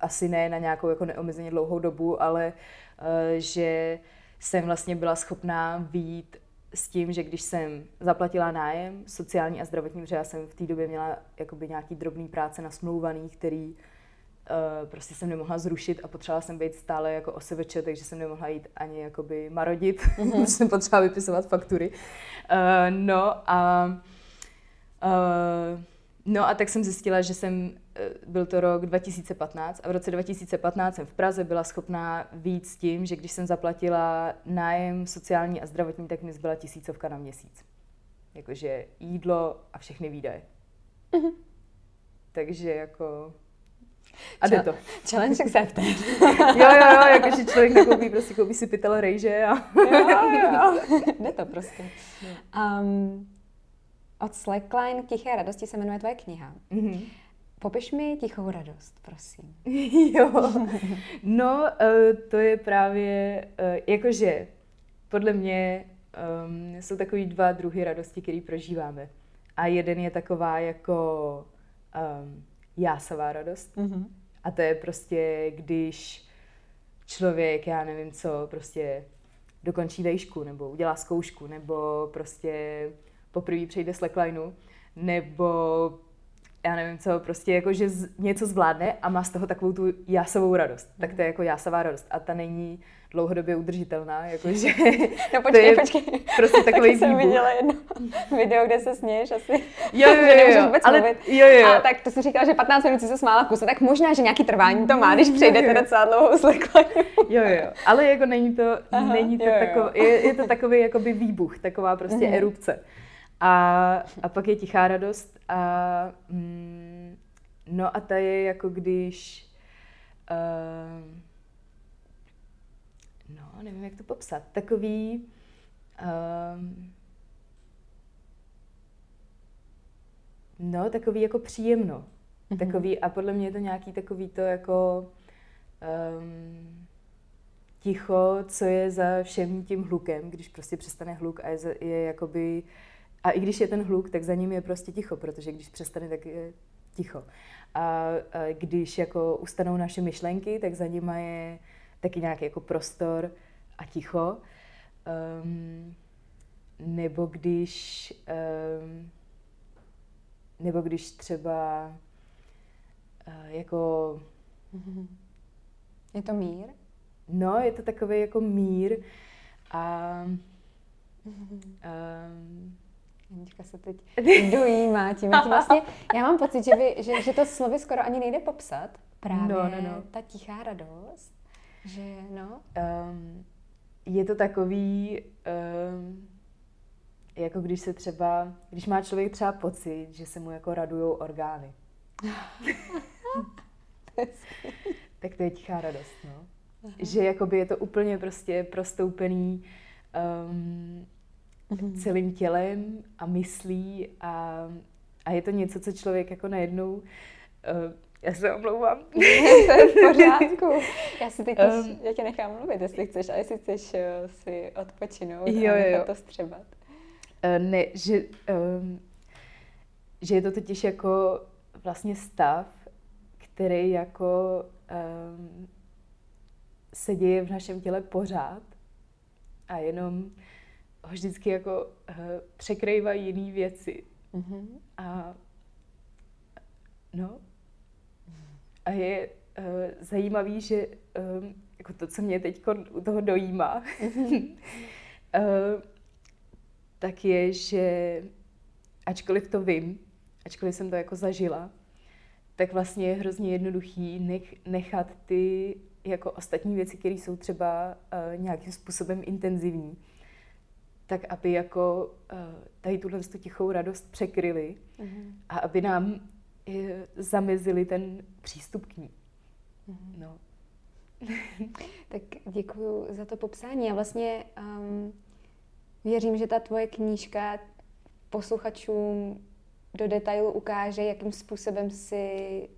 asi ne na nějakou jako neomezeně dlouhou dobu, ale uh, že jsem vlastně byla schopná výjít s tím, že když jsem zaplatila nájem, sociální a zdravotní, protože já jsem v té době měla jakoby nějaký drobný práce na smlouvaný, který uh, prostě jsem nemohla zrušit a potřebovala jsem být stále jako oseveče, takže jsem nemohla jít ani jakoby marodit, mm-hmm. [LAUGHS] jsem potřebovala vypisovat faktury. Uh, no a uh, no a tak jsem zjistila, že jsem byl to rok 2015 a v roce 2015 jsem v Praze byla schopná víc s tím, že když jsem zaplatila nájem sociální a zdravotní, tak mi zbyla tisícovka na měsíc. Jakože jídlo a všechny výdaje. Mm-hmm. Takže jako... A jde to. Challenge accepted. jo, jo, jo, jakože člověk nakoupí, prostě koupí si pytel rejže a... jo, jo, jo. [LAUGHS] Jde to prostě. Um, od Slackline Tiché radosti se jmenuje tvoje kniha. Mm-hmm. Popiš mi tichou radost, prosím. [LAUGHS] [LAUGHS] jo, no uh, to je právě, uh, jakože podle mě um, jsou takový dva druhy radosti, které prožíváme. A jeden je taková jako um, jásavá radost. Mm-hmm. A to je prostě, když člověk, já nevím co, prostě dokončí vejšku, nebo udělá zkoušku, nebo prostě poprvé přejde slacklineu, nebo já nevím co, prostě jako, že z, něco zvládne a má z toho takovou tu jásavou radost. Tak to je jako jásavá radost. A ta není dlouhodobě udržitelná, [LAUGHS] jakože... No počkej, to je počkej. Prostě takový jsem viděla jedno video, kde se směješ asi. Jo, jo, [LAUGHS] jo, jo ale, mluvit. jo, jo. A tak to si říkala, že 15 minut si se smála v kuse, tak možná, že nějaký trvání to má, když přejdete docela dlouhou slekla. jo, jo, ale jako není to, Aha, není to jo, takový, jo. Je, je, to takový jakoby výbuch, taková prostě mm-hmm. erupce. A, a pak je tichá radost a mm, no a ta je jako když uh, no, nevím, jak to popsat, takový uh, no, takový jako příjemno. Mm-hmm. Takový, a podle mě je to nějaký takový to jako um, ticho, co je za všem tím hlukem, když prostě přestane hluk a je, je jakoby a i když je ten hluk, tak za ním je prostě ticho, protože když přestane, tak je ticho. A, a když jako ustanou naše myšlenky, tak za nima je taky nějaký jako prostor a ticho. Um, nebo když um, nebo když třeba uh, jako [LAUGHS] je to mír? No, je to takový jako mír a um, [LAUGHS] Janička se teď dojímá tím. tím [LAUGHS] vlastně, já mám pocit, že, by, že, že to slovy skoro ani nejde popsat. Právě no, no, no. ta tichá radost. Že, no. Um, je to takový, um, jako když se třeba, když má člověk třeba pocit, že se mu jako radujou orgány. [LAUGHS] tak to je tichá radost, no. Aha. Že jakoby je to úplně prostě prostoupený um, mm-hmm. celým tělem a myslí a, a je to něco, co člověk jako najednou uh, já se omlouvám. [LAUGHS] to je v pořádku. [LAUGHS] Já si teď um, já tě nechám mluvit, jestli chceš, a jestli chceš uh, si odpočinout jo, a jo. to střebat. Uh, ne, že, um, že je to totiž jako vlastně stav, který jako um, se děje v našem těle pořád a jenom ho vždycky jako uh, překrývají jiné věci. Mm-hmm. A no, a je uh, zajímavý, že um, jako to, co mě teď u toho dojímá, uh, [LAUGHS] tak je, že ačkoliv to vím, ačkoliv jsem to jako zažila, tak vlastně je hrozně jednoduchý nech, nechat ty jako ostatní věci, které jsou třeba uh, nějakým způsobem intenzivní, tak aby jako uh, tady tuhle tichou radost překryli mm-hmm. a aby nám je, zamezili ten přístup k ní. Mm-hmm. No. [LAUGHS] tak děkuji za to popsání. A vlastně um, věřím, že ta tvoje knížka posluchačům do detailu ukáže, jakým způsobem si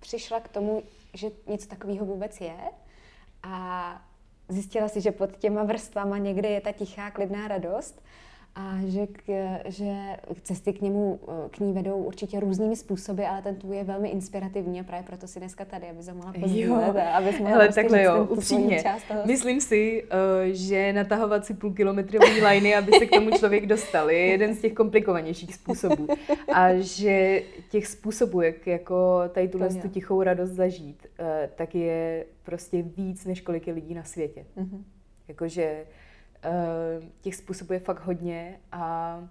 přišla k tomu, že něco takového vůbec je a zjistila si, že pod těma vrstvama někde je ta tichá, klidná radost a že, k, že cesty k němu, k ní vedou určitě různými způsoby, ale ten tvůj je velmi inspirativní a právě proto si dneska tady, aby se mohla pozdílet a aby mohla Hele, prostě takhle jo, upřímně. Toho... Myslím si, uh, že natahovat si půlkilometrový liny, aby se k tomu člověk dostal, je jeden z těch komplikovanějších způsobů. A že těch způsobů, jak jako tady tuhle tu tichou radost zažít, uh, tak je prostě víc, než kolik je lidí na světě. Mm-hmm. Jakože Eh, těch způsobů je fakt hodně a,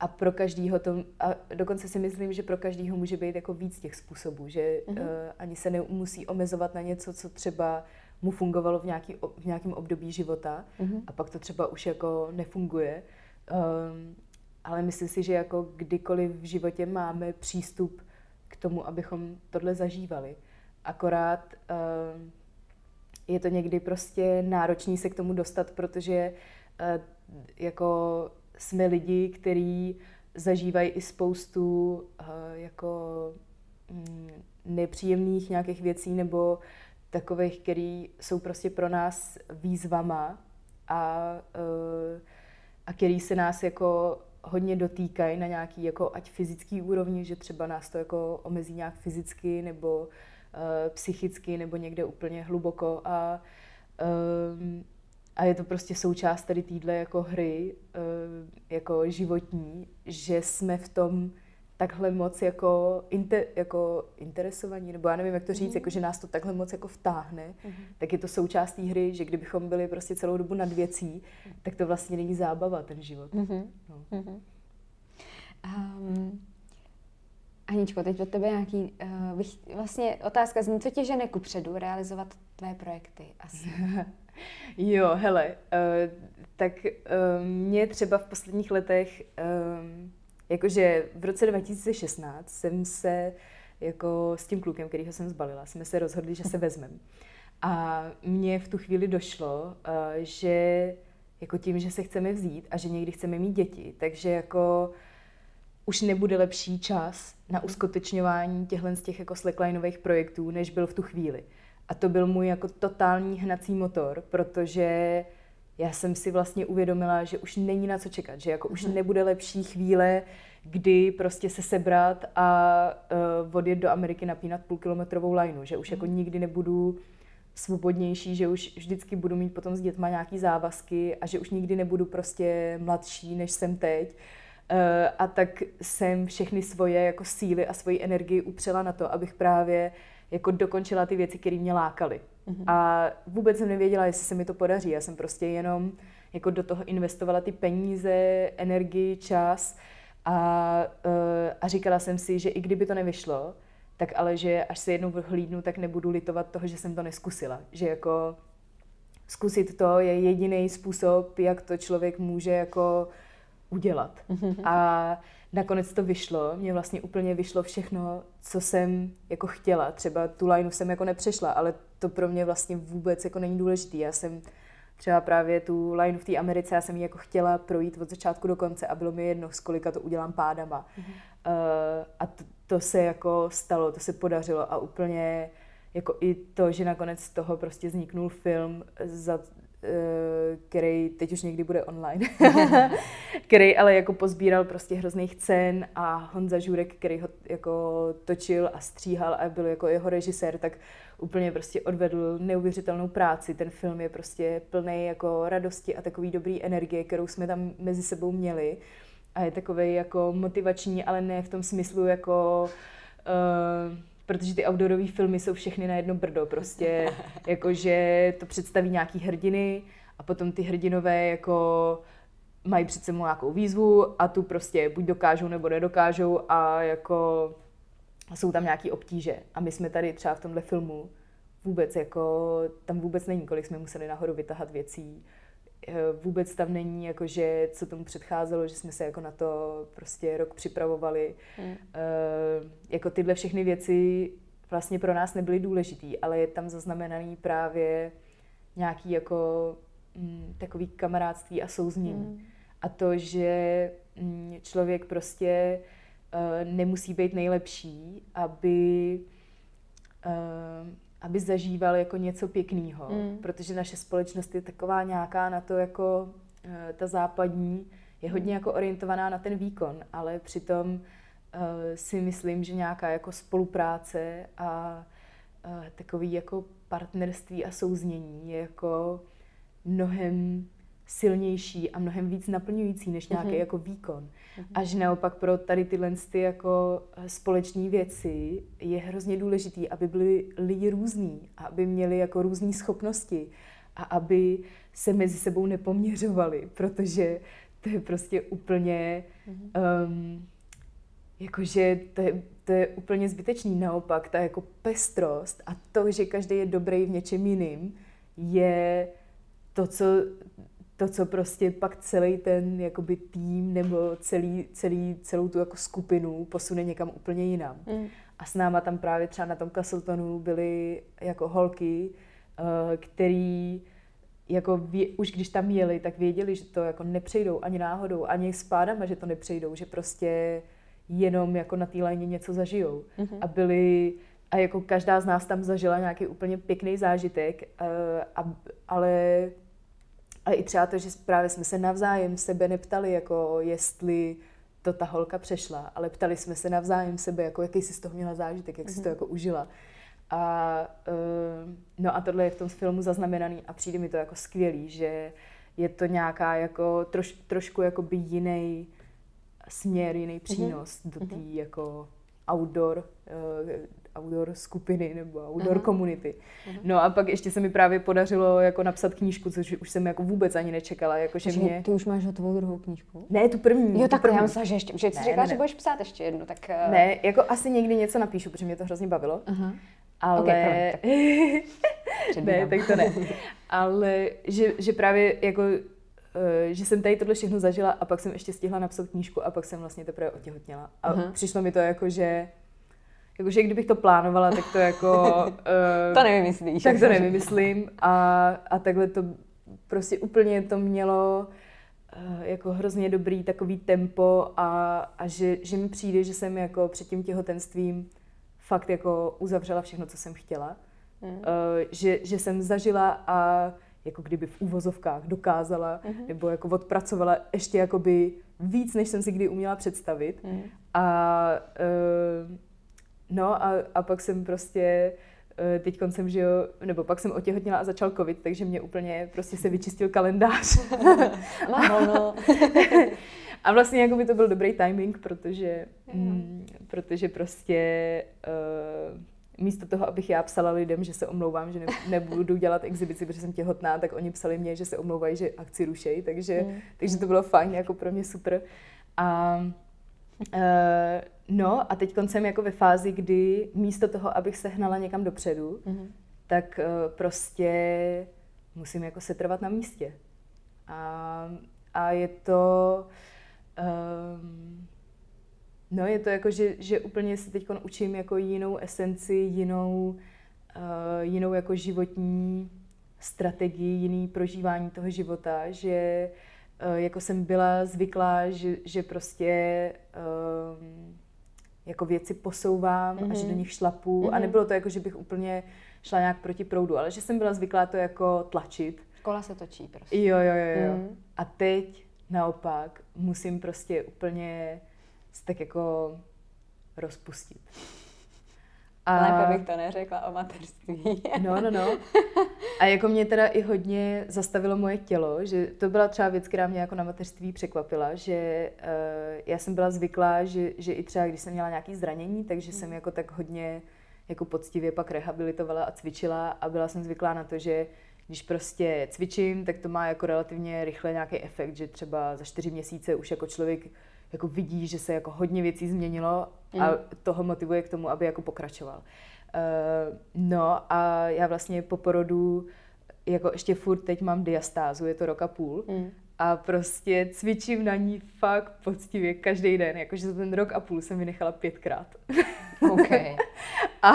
a pro každýho to, a dokonce si myslím, že pro každýho může být jako víc těch způsobů, že mm-hmm. uh, ani se nemusí omezovat na něco, co třeba mu fungovalo v, nějaký, v nějakém období života mm-hmm. a pak to třeba už jako nefunguje. Um, ale myslím si, že jako kdykoliv v životě máme přístup k tomu, abychom tohle zažívali. Akorát uh, je to někdy prostě náročný se k tomu dostat, protože uh, jako jsme lidi, kteří zažívají i spoustu uh, jako mm, nepříjemných nějakých věcí nebo takových, který jsou prostě pro nás výzvama a, uh, a který se nás jako hodně dotýkají na nějaký jako ať fyzický úrovni, že třeba nás to jako omezí nějak fyzicky nebo Eh, psychicky nebo někde úplně hluboko a, um, a je to prostě součást tady týdle jako hry, uh, jako životní, že jsme v tom takhle moc jako, inter, jako interesovaní, nebo já nevím, jak to říct, mm. jako, že nás to takhle moc jako vtáhne, mm. tak je to součást té hry, že kdybychom byli prostě celou dobu nad věcí, tak to vlastně není zábava, ten život. Mm-hmm. No. Mm-hmm. Um, Aničko, teď od tebe nějaký, uh, bych, vlastně otázka zní, co tě žene kupředu realizovat tvé projekty asi? [LAUGHS] jo, hele, uh, tak uh, mě třeba v posledních letech, um, jakože v roce 2016 jsem se jako s tím klukem, kterýho jsem zbalila, jsme se rozhodli, že se vezmeme. A mně v tu chvíli došlo, uh, že jako tím, že se chceme vzít a že někdy chceme mít děti, takže jako už nebude lepší čas na uskutečňování těchto z těch jako slacklineových projektů, než byl v tu chvíli. A to byl můj jako totální hnací motor, protože já jsem si vlastně uvědomila, že už není na co čekat, že jako už mhm. nebude lepší chvíle, kdy prostě se sebrat a uh, odjet do Ameriky napínat půlkilometrovou lajnu, že už jako mhm. nikdy nebudu svobodnější, že už vždycky budu mít potom s dětma nějaký závazky a že už nikdy nebudu prostě mladší, než jsem teď. Eh, a tak jsem všechny svoje jako síly a svoji energii upřela na to, abych právě jako dokončila ty věci, které mě lákaly. Mm-hmm. A vůbec jsem nevěděla, jestli se mi to podaří. Já jsem prostě jenom jako do toho investovala ty peníze, energii, čas a, uh, a říkala jsem si, že i kdyby to nevyšlo, tak ale že až se jednou hlídnu, tak nebudu litovat toho, že jsem to neskusila. Že jako zkusit to je jediný způsob, jak to člověk může jako udělat. A nakonec to vyšlo. Mně vlastně úplně vyšlo všechno, co jsem jako chtěla. Třeba tu lineu jsem jako nepřešla, ale to pro mě vlastně vůbec jako není důležitý. Já jsem třeba právě tu line v té Americe, já jsem ji jako chtěla projít od začátku do konce a bylo mi jedno, z kolika to udělám pádama. Mm-hmm. Uh, a to, to se jako stalo, to se podařilo a úplně jako i to, že nakonec z toho prostě vzniknul film za, který teď už někdy bude online, [LAUGHS] [LAUGHS] který ale jako pozbíral prostě hrozných cen a Honza Žurek, který ho jako točil a stříhal a byl jako jeho režisér, tak úplně prostě odvedl neuvěřitelnou práci. Ten film je prostě plný jako radosti a takový dobrý energie, kterou jsme tam mezi sebou měli. A je takový jako motivační, ale ne v tom smyslu jako uh, protože ty outdoorové filmy jsou všechny na jedno brdo, prostě [LAUGHS] jakože to představí nějaký hrdiny a potom ty hrdinové jako mají před sebou nějakou výzvu a tu prostě buď dokážou nebo nedokážou a jako jsou tam nějaký obtíže. A my jsme tady třeba v tomhle filmu vůbec jako, tam vůbec není, kolik jsme museli nahoru vytahat věcí, vůbec tam není, jakože co tomu předcházelo, že jsme se jako na to prostě rok připravovali. Hmm. E, jako tyhle všechny věci vlastně pro nás nebyly důležitý, ale je tam zaznamenaný právě nějaký jako mm, takový kamarádství a souznění. Mm. A to, že mm, člověk prostě uh, nemusí být nejlepší, aby aby zažíval jako něco pěkného, mm. protože naše společnost je taková nějaká na to jako uh, ta západní, je hodně mm. jako orientovaná na ten výkon, ale přitom uh, si myslím, že nějaká jako spolupráce a uh, takový jako partnerství a souznění je jako mnohem silnější a mnohem víc naplňující než nějaký mm-hmm. jako výkon. Mm-hmm. Až naopak pro tady tyhle ty jako eh, společné věci je hrozně důležitý, aby byli lidi různí a aby měli jako různé schopnosti a aby se mezi sebou nepoměřovali, protože to je prostě úplně mm-hmm. um, jakože to je, to je úplně zbytečný. Naopak, ta jako pestrost a to, že každý je dobrý v něčem jiným, je to, co, to, co prostě pak celý ten jakoby tým nebo celý, celý, celou tu jako skupinu posune někam úplně jinam. Mm. A s náma tam právě třeba na tom Castletonu byly jako holky, uh, který jako vě, už když tam jeli, tak věděli, že to jako nepřejdou ani náhodou, ani s pádama, že to nepřejdou, že prostě jenom jako na té léně něco zažijou. Mm-hmm. A byli, a jako každá z nás tam zažila nějaký úplně pěkný zážitek, uh, a, ale a i třeba to, že právě jsme se navzájem sebe neptali, jako jestli to ta holka přešla, ale ptali jsme se navzájem sebe, jako jaký jsi z toho měla zážitek, jak jsi mm-hmm. to mhm. jako užila. A, uh, no a tohle je v tom filmu zaznamenaný a přijde mi to jako skvělý, že je to nějaká jako troš, trošku jakoby jiný směr, jiný mhm. přínos mm-hmm. do té mm-hmm. jako outdoor, uh, outdoor skupiny nebo outdoor uh-huh. komunity. Uh-huh. No a pak ještě se mi právě podařilo jako napsat knížku, což už jsem jako vůbec ani nečekala. Jako, že mě... Ty už máš hotovou druhou knížku? Ne, tu první. Jo, tak první. já myslím, že ještě, že jsi ne, řekla, ne, že budeš psát ještě jednu, tak... Uh... Ne, jako asi někdy něco napíšu, protože mě to hrozně bavilo. Uh-huh. Ale... Okay, tak... [LAUGHS] ne, tak to ne. Ale že, že právě jako eh, že jsem tady tohle všechno zažila a pak jsem ještě stihla napsat knížku a pak jsem vlastně teprve otěhotněla. A uh-huh. přišlo mi to jako, že Jakože kdybych to plánovala, tak to jako... uh, [LAUGHS] to nevymyslíš. Tak to nevymyslím a, a takhle to prostě úplně to mělo uh, jako hrozně dobrý takový tempo a, a že, že mi přijde, že jsem jako před tím těhotenstvím fakt jako uzavřela všechno, co jsem chtěla. Mm. Uh, že, že jsem zažila a jako kdyby v úvozovkách dokázala mm-hmm. nebo jako odpracovala ještě jakoby víc, než jsem si kdy uměla představit. Mm. A uh, No a, a pak jsem prostě eh, teď jsem, že jo, nebo pak jsem otěhotněla a začal covid, takže mě úplně prostě se vyčistil kalendář. [LAUGHS] no, no. a vlastně jako by to byl dobrý timing, protože, mm, protože prostě uh, místo toho, abych já psala lidem, že se omlouvám, že ne, nebudu dělat exibici, protože jsem těhotná, tak oni psali mě, že se omlouvají, že akci rušejí, takže, mm. takže to bylo fajn, jako pro mě super. A No a teď jsem jako ve fázi, kdy místo toho, abych se hnala někam dopředu, mm-hmm. tak uh, prostě musím jako setrvat na místě. A, a je to... Um, no je to jako, že, že úplně se teď učím jako jinou esenci, jinou, uh, jinou jako životní strategii, jiný prožívání toho života, že uh, jako jsem byla zvyklá, že, že prostě um, jako věci posouvám mm-hmm. a že do mhm. nich šlapu mm-hmm. a nebylo to jako, že bych úplně šla nějak proti proudu, ale že jsem byla zvyklá to jako tlačit. Kola se točí prostě. Jo, jo, jo, jo. Mm. A teď naopak musím prostě úplně se tak jako rozpustit. A... Lépe bych to neřekla o mateřství. no, no, no. [LAUGHS] A jako mě teda i hodně zastavilo moje tělo, že to byla třeba věc, která mě jako na mateřství překvapila, že uh, já jsem byla zvyklá, že, že i třeba když jsem měla nějaké zranění, takže jsem jako tak hodně jako poctivě pak rehabilitovala a cvičila a byla jsem zvyklá na to, že když prostě cvičím, tak to má jako relativně rychle nějaký efekt, že třeba za čtyři měsíce už jako člověk jako vidí, že se jako hodně věcí změnilo a toho motivuje k tomu, aby jako pokračoval. Uh, no a já vlastně po porodu jako ještě furt teď mám diastázu, je to rok a půl mm. A prostě cvičím na ní fakt poctivě každý den, jakože za ten rok a půl jsem vynechala pětkrát. Okay. [LAUGHS] A,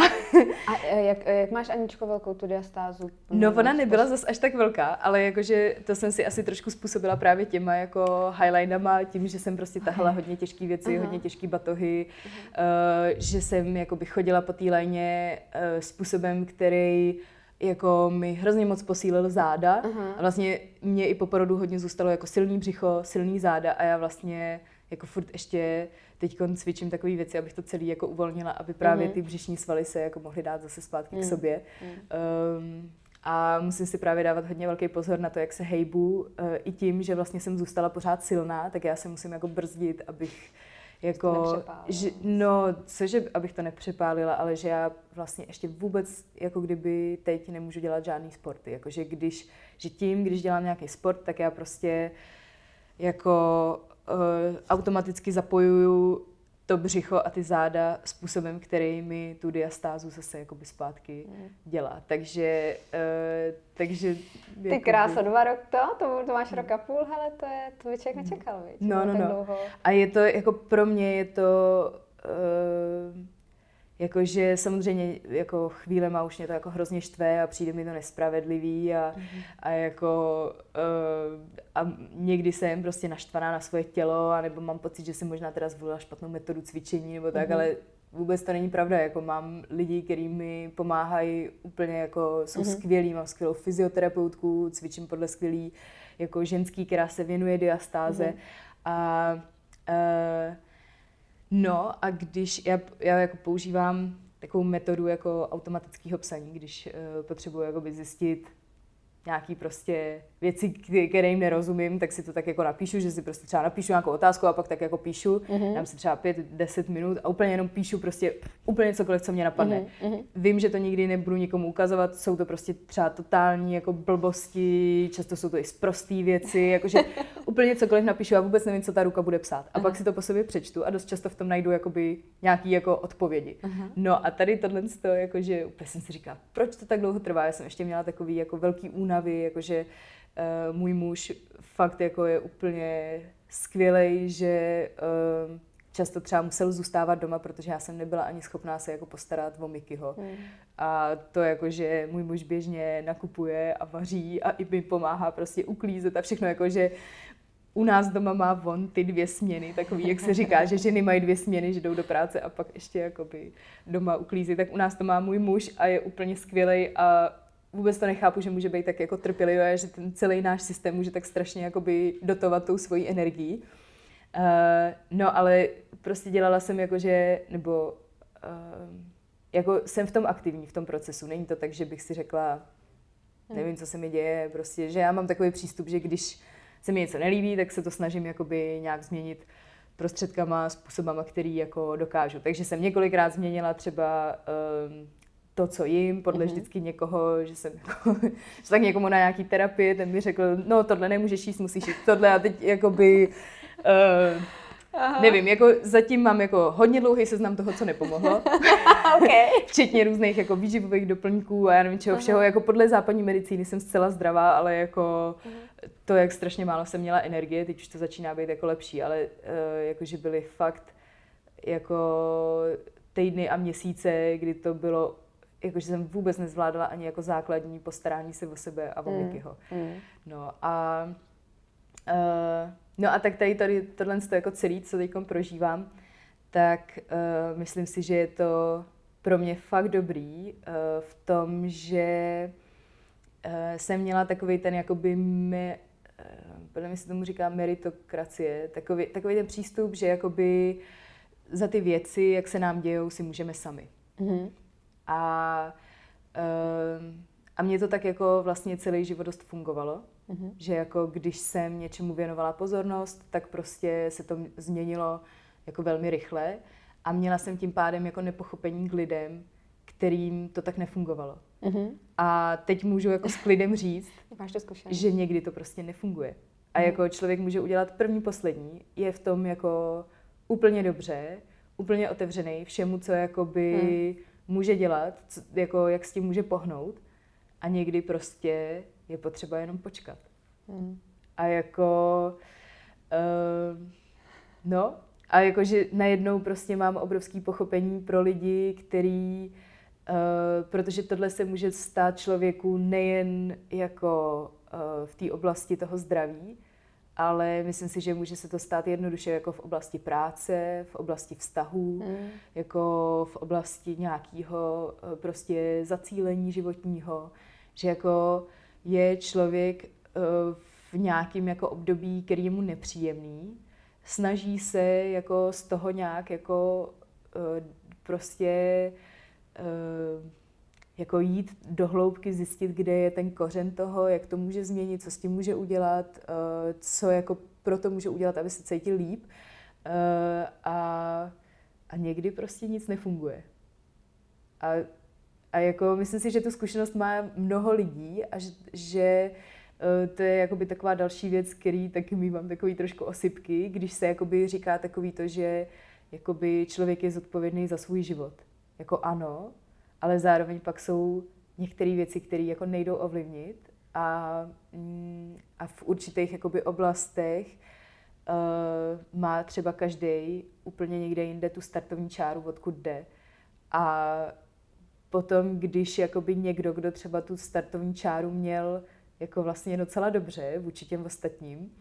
a e, jak, e, jak máš Aničko velkou tu diastázu? No ona nebyla zas až tak velká, ale jakože to jsem si asi trošku způsobila právě těma jako highlinama, tím, že jsem prostě tahala hodně těžké věci, uh-huh. hodně těžké batohy, uh-huh. uh, že jsem jakoby chodila po té lajně uh, způsobem, který jako mi hrozně moc posílil záda uh-huh. a vlastně mě i po porodu hodně zůstalo jako silný břicho, silný záda a já vlastně jako furt ještě teď cvičím takové věci, abych to celý jako uvolnila, aby právě uh-huh. ty břišní svaly se jako mohly dát zase zpátky uh-huh. k sobě. Uh-huh. Um, a musím si právě dávat hodně velký pozor na to, jak se hejbu. Uh, I tím, že vlastně jsem zůstala pořád silná, tak já se musím jako brzdit, abych jako, že, no, cože, abych to nepřepálila, ale že já vlastně ještě vůbec, jako kdyby teď nemůžu dělat žádný sporty. Jakože když, že tím, když dělám nějaký sport, tak já prostě jako uh, automaticky zapojuju to břicho a ty záda způsobem, který mi tu diastázu zase jakoby zpátky mm. dělá. Takže, uh, takže... Ty jakoby... krása, dva rok to, to, to máš rok a půl, hele, to, je, to by člověk nečekal, víš? No, no, no. Dlouho. A je to, jako pro mě je to... Uh, Jakože samozřejmě jako chvíle už mě to jako hrozně štve a přijde mi to nespravedlivý a, mm-hmm. a jako uh, a někdy jsem prostě naštvaná na svoje tělo a nebo mám pocit, že jsem možná teda zvolila špatnou metodu cvičení nebo tak, mm-hmm. ale vůbec to není pravda, jako mám lidi, kteří mi pomáhají úplně jako jsou mm-hmm. skvělí, mám skvělou fyzioterapeutku, cvičím podle skvělý jako ženský, která se věnuje diastáze mm-hmm. a uh, No a když já, já jako používám takovou metodu jako automatického psaní, když uh, potřebuji jakoby zjistit, nějaký prostě věci, kterým nerozumím, tak si to tak jako napíšu, že si prostě třeba napíšu nějakou otázku a pak tak jako píšu, mm-hmm. dám si třeba pět, deset minut a úplně jenom píšu prostě úplně cokoliv, co mě napadne. Mm-hmm. Vím, že to nikdy nebudu nikomu ukazovat, jsou to prostě třeba totální jako blbosti, často jsou to i zprostý věci, [LAUGHS] jakože úplně cokoliv napíšu a vůbec nevím, co ta ruka bude psát. A Aha. pak si to po sobě přečtu a dost často v tom najdu jakoby nějaký jako odpovědi. Aha. No a tady tohle to, jakože úplně jsem si říkala, proč to tak dlouho trvá? Já jsem ještě měla takový jako velký únavy, jakože uh, můj muž fakt jako je úplně skvělý, že uh, často třeba musel zůstávat doma, protože já jsem nebyla ani schopná se jako postarat o Mikyho. Hmm. A to jako, že můj muž běžně nakupuje a vaří a i mi pomáhá prostě uklízet a všechno jako, že u nás doma má on ty dvě směny, takový, jak se říká, že ženy mají dvě směny, že jdou do práce a pak ještě jakoby doma uklízí, tak u nás to má můj muž a je úplně skvělý a vůbec to nechápu, že může být tak jako trpělivý a že ten celý náš systém může tak strašně jakoby dotovat tou svojí energií. Uh, no ale prostě dělala jsem jako, že, nebo uh, jako jsem v tom aktivní, v tom procesu. Není to tak, že bych si řekla, nevím, co se mi děje, prostě, že já mám takový přístup, že když se mi něco nelíbí, tak se to snažím jakoby nějak změnit prostředkama, způsobama, který jako dokážu. Takže jsem několikrát změnila třeba um, to, co jim, podle mm-hmm. vždycky někoho, že jsem jako, [LAUGHS] že tak někomu na nějaký terapii, ten mi řekl, no tohle nemůžeš jíst, musíš jít tohle a teď jakoby, uh, Aha. nevím, jako zatím mám jako hodně dlouhý seznam toho, co nepomohlo. [LAUGHS] okay. [LAUGHS] Včetně různých jako výživových doplňků a já nevím čeho Aha. všeho. Jako podle západní medicíny jsem zcela zdravá, ale jako Aha. to, jak strašně málo jsem měla energie, teď už to začíná být jako lepší, ale uh, jakože byly fakt jako týdny a měsíce, kdy to bylo jakože jsem vůbec nezvládala ani jako základní postarání se o sebe a o mm. Mm. No a uh, no a tak tady, tady tohle jako celý, co teď prožívám, tak uh, myslím si, že je to pro mě fakt dobrý uh, v tom, že uh, jsem měla takový ten jakoby me, uh, podle mě se tomu říká meritokracie, takový, takový ten přístup, že jakoby za ty věci, jak se nám dějou, si můžeme sami. Mm-hmm. A, ehm, a mě to tak jako vlastně celý život dost fungovalo. Mm-hmm. Že jako když jsem něčemu věnovala pozornost, tak prostě se to změnilo jako velmi rychle a měla jsem tím pádem jako nepochopení k lidem, kterým to tak nefungovalo. Mm-hmm. A teď můžu jako s klidem říct, [LAUGHS] Máš to že někdy to prostě nefunguje. A mm-hmm. jako člověk může udělat první, poslední, je v tom jako úplně dobře, úplně otevřený všemu, co jakoby mm může dělat, co, jako jak s tím může pohnout a někdy prostě je potřeba jenom počkat. Hmm. A jako, uh, no, a jakože najednou prostě mám obrovský pochopení pro lidi, který protože tohle se může stát člověku nejen jako uh, v té oblasti toho zdraví, ale myslím si, že může se to stát jednoduše jako v oblasti práce, v oblasti vztahů, mm. jako v oblasti nějakého uh, prostě zacílení životního, že jako je člověk uh, v nějakém jako období, který je mu nepříjemný, snaží se jako z toho nějak jako uh, prostě jako jít do hloubky, zjistit, kde je ten kořen toho, jak to může změnit, co s tím může udělat, uh, co jako pro to může udělat, aby se cítil líp. Uh, a, a někdy prostě nic nefunguje. A, a jako myslím si, že tu zkušenost má mnoho lidí a že, že uh, to je jakoby taková další věc, který taky mývám takový trošku osypky, když se jakoby říká takový to, že jakoby člověk je zodpovědný za svůj život. Jako ano, ale zároveň pak jsou některé věci, které jako nejdou ovlivnit a, mm, a v určitých jakoby oblastech uh, má třeba každý úplně někde jinde tu startovní čáru, odkud jde. A potom, když jakoby někdo, kdo třeba tu startovní čáru měl jako vlastně docela dobře vůči těm ostatním,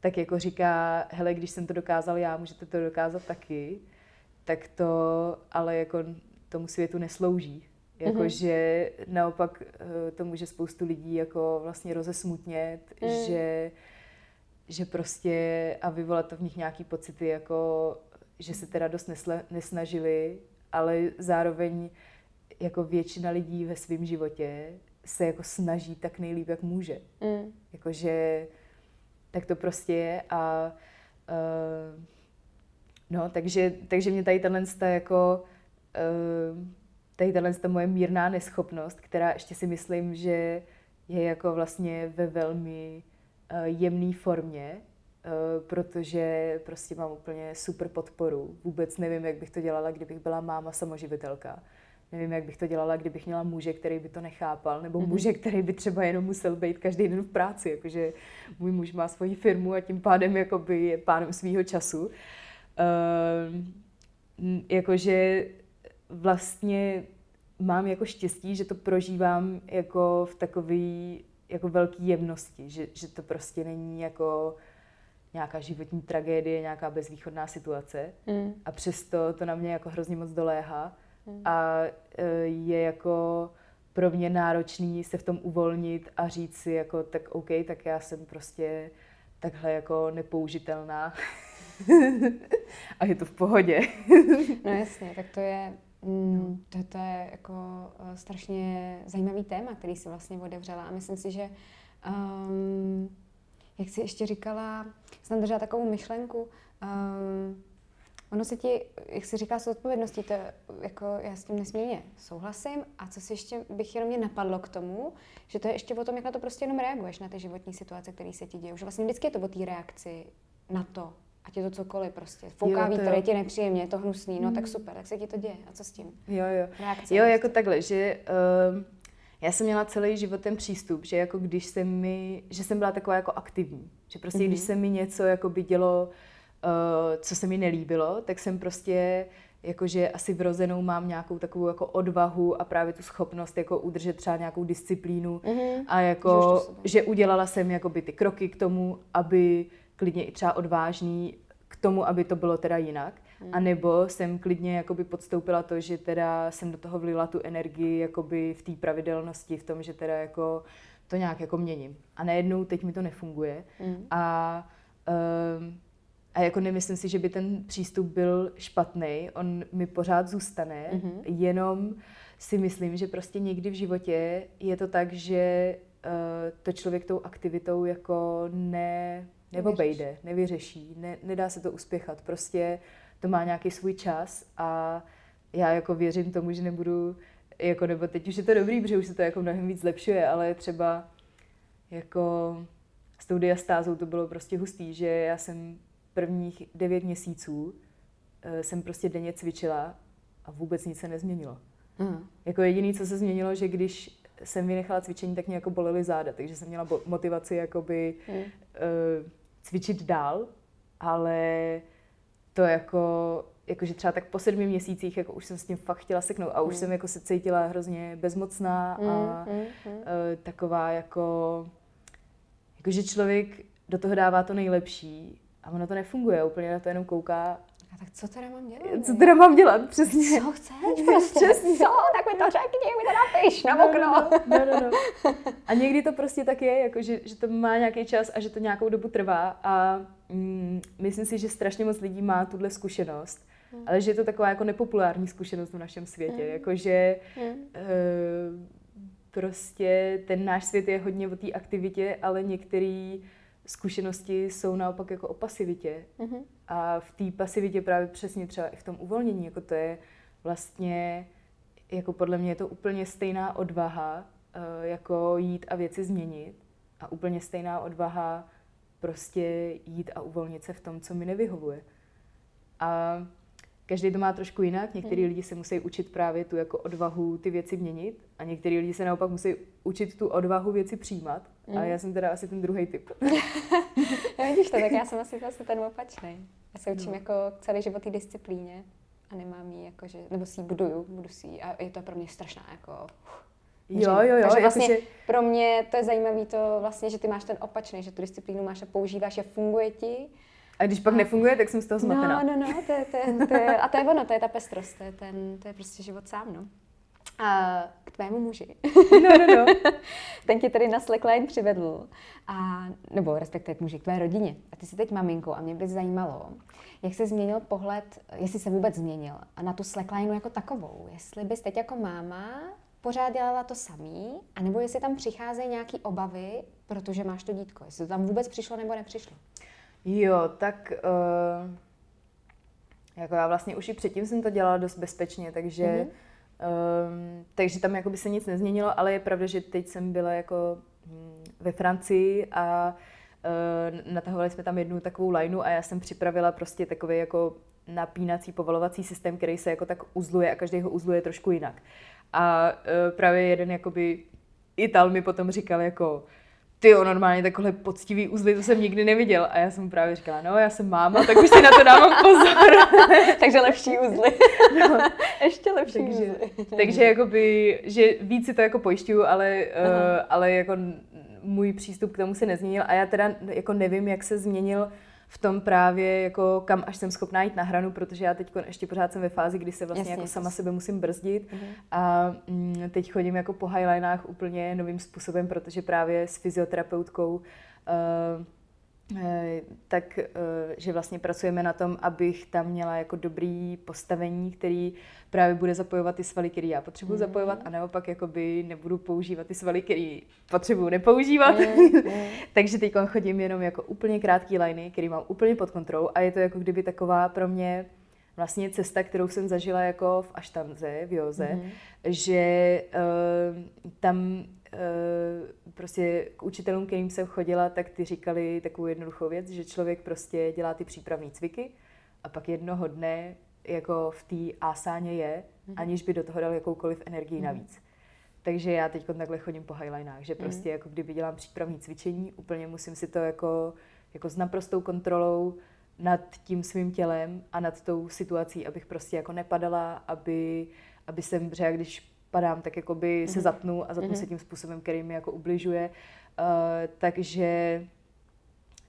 tak jako říká, hele, když jsem to dokázal já, můžete to dokázat taky, tak to ale jako tomu světu neslouží. Jakože mm-hmm. naopak eh, to může spoustu lidí jako vlastně rozesmutnět, mm. že, že prostě a vyvolat to v nich nějaký pocity, jako že se teda dost nesle, nesnažili, ale zároveň jako většina lidí ve svém životě se jako snaží tak nejlíp, jak může. Mm. Jakože tak to prostě je a uh, no, takže, takže mě tady tenhle jako tady tahle ta moje mírná neschopnost, která ještě si myslím, že je jako vlastně ve velmi uh, jemné formě, uh, protože prostě mám úplně super podporu. Vůbec nevím, jak bych to dělala, kdybych byla máma samoživitelka. Nevím, jak bych to dělala, kdybych měla muže, který by to nechápal, nebo mm-hmm. muže, který by třeba jenom musel být každý den v práci. Jakože můj muž má svoji firmu a tím pádem jakoby je pánem svého času. Uh, jakože vlastně mám jako štěstí, že to prožívám jako v takový jako velký jemnosti, že, že to prostě není jako nějaká životní tragédie, nějaká bezvýchodná situace mm. a přesto to na mě jako hrozně moc doléhá mm. a e, je jako pro mě náročný se v tom uvolnit a říct si jako tak OK, tak já jsem prostě takhle jako nepoužitelná [LAUGHS] a je to v pohodě. no jasně, tak to je Mm, to, to je jako uh, strašně zajímavý téma, který si vlastně otevřela. A myslím si, že um, jak jsi ještě říkala, jsem držela takovou myšlenku, um, ono se ti, jak jsi říkala, s odpovědností, to jako já s tím nesmírně souhlasím. A co si ještě bych jenom mě napadlo k tomu, že to je ještě o tom, jak na to prostě jenom reaguješ na ty životní situace, které se ti dějí. Že vlastně vždycky je to o té reakci na to, ať je to cokoliv prostě. Fouká jo, vítr, je ti nepříjemně, je to hnusný, no mm. tak super, tak se ti to děje. A co s tím? Jo, jo. Reakce jo, jako takhle, že uh, já jsem měla celý život ten přístup, že jako když se mi, že jsem byla taková jako aktivní. Že prostě mm-hmm. když se mi něco jako by dělo, uh, co se mi nelíbilo, tak jsem prostě jakože asi vrozenou mám nějakou takovou jako odvahu a právě tu schopnost jako udržet třeba nějakou disciplínu mm-hmm. a jako, že udělala jsem jakoby ty kroky k tomu, aby klidně i třeba odvážný k tomu, aby to bylo teda jinak. Hmm. A nebo jsem klidně jakoby podstoupila to, že teda jsem do toho vlila tu energii jakoby v té pravidelnosti, v tom, že teda jako to nějak jako měním. A najednou teď mi to nefunguje. Hmm. A, um, a jako nemyslím si, že by ten přístup byl špatný, on mi pořád zůstane, hmm. jenom si myslím, že prostě někdy v životě je to tak, že uh, to člověk tou aktivitou jako ne neobejde, nevyřeší, ne, nedá se to uspěchat. Prostě to má nějaký svůj čas a já jako věřím tomu, že nebudu, jako nebo teď už je to dobrý, protože už se to jako mnohem víc zlepšuje, ale třeba jako s tou diastázou to bylo prostě hustý, že já jsem prvních devět měsíců uh, jsem prostě denně cvičila a vůbec nic se nezměnilo. Mm. Jako jediné, co se změnilo, že když jsem vynechala cvičení, tak mě jako bolely záda, takže jsem měla motivaci jakoby mm. uh, cvičit dál, ale to jako jakože třeba tak po sedmi měsících jako už jsem s tím fakt chtěla seknout a už Mm. jsem jako se cítila hrozně bezmocná a Mm, mm, mm. taková jako, jakože člověk do toho dává to nejlepší a ono to nefunguje, úplně na to jenom kouká, tak co teda mám dělat? co teda mám dělat, přesně. Co chceš [LAUGHS] prostě? Přesně. Co? Tak mi to řekni, mi to napiš na okno. No, no, no. A někdy to prostě tak je, jako že, že to má nějaký čas a že to nějakou dobu trvá a mm, myslím si, že strašně moc lidí má tuhle zkušenost, ale že je to taková jako nepopulární zkušenost v našem světě, Mm. jakože Mm. eh, prostě ten náš svět je hodně o té aktivitě, ale některé zkušenosti jsou naopak jako o pasivitě. Mhm. A v té pasivitě právě přesně třeba i v tom uvolnění, jako to je vlastně, jako podle mě je to úplně stejná odvaha, eh, jako jít a věci změnit a úplně stejná odvaha prostě jít a uvolnit se v tom, co mi nevyhovuje. A každý to má trošku jinak. Některý lidi se musí učit právě tu jako odvahu ty věci měnit a některý lidi se naopak musí učit tu odvahu věci přijímat. A já jsem teda asi ten druhý typ. [LAUGHS] No vidíš to, tak já jsem asi vlastně ten opačný. Já se učím No. jako celý život té disciplíně a nemám jí jako, že, nebo si ji buduju, budu si ji a je to pro mě strašná jako... Jo, jo, jo. Takže vlastně jakože- pro mě to je zajímavé to vlastně, že ty máš ten opačný, že tu disciplínu máš a používáš a funguje ti. A když pak nefunguje, tak jsem z toho zmatená. No, no, no, to je, to je, to je, a to je ono, to je ta pestrost, to je, ten, to je prostě život sám, no. A k tvému muži. No, no, no. [LAUGHS] Ten tě tady na Slackline přivedl, a, nebo respektive k muži, k tvé rodině. A ty jsi teď maminkou a mě by zajímalo, jak se změnil pohled, jestli se vůbec změnil, a na tu Slackline jako takovou. Jestli bys teď jako máma pořád dělala to samý, anebo jestli tam přicházejí nějaké obavy, protože máš to dítko. Jestli to tam vůbec přišlo nebo nepřišlo. Jo, tak uh, jako já vlastně už i předtím jsem to dělala dost bezpečně, takže, Mhm. mm-hmm. um, takže tam jako by se nic nezměnilo, ale je pravda, že teď jsem byla jako hm, ve Francii a uh, natahovali jsme tam jednu takovou lineu a já jsem připravila prostě takový jako napínací povalovací systém, který se jako tak uzluje a každý ho uzluje trošku jinak. A uh, právě jeden jakoby Ital mi potom říkal jako ty jo, normálně takhle poctivý uzly, to jsem nikdy neviděl. A já jsem mu právě říkala, no, já jsem máma, tak už si na to dávám pozor. [LAUGHS] Takže lepší uzly. No, [LAUGHS] Ještě lepší takže, uzly. takže jakoby, že víc si to jako pojišťuju, ale, uh, ale jako můj přístup k tomu se nezměnil a já teda jako nevím, jak se změnil v tom právě, jako kam až jsem schopná jít na hranu, protože já teď ještě pořád jsem ve fázi, kdy se vlastně Jasně, jako jasně. sama sebe musím brzdit Mhm. a mm, teď chodím jako po highlinách úplně novým způsobem, protože právě s fyzioterapeutkou uh, tak, eh, že vlastně pracujeme na tom, abych tam měla jako dobrý postavení, který právě bude zapojovat ty svaly, který já potřebuji Mhm. zapojovat a naopak jakoby nebudu používat ty svaly, který potřebuji nepoužívat. Mhm. [LAUGHS] Takže teď chodím jenom jako úplně krátký liney, který mám úplně pod kontrolou a je to jako kdyby taková pro mě vlastně cesta, kterou jsem zažila jako v Aštanze, v Joze, Mhm. že uh, tam prostě k učitelům, kterým jsem chodila, tak ty říkali takovou jednoduchou věc, že člověk prostě dělá ty přípravné cviky a pak jednoho dne jako v té asáně je, aniž by do toho dal jakoukoliv energii navíc. Takže já teď takhle chodím po highlinách, že prostě jako kdyby dělám přípravní cvičení, úplně musím si to jako, jako s naprostou kontrolou nad tím svým tělem a nad tou situací, abych prostě jako nepadala, aby, aby jsem, já když padám, tak jako by se zatnu a zatnu se tím způsobem, který mi jako ubližuje. Uh, takže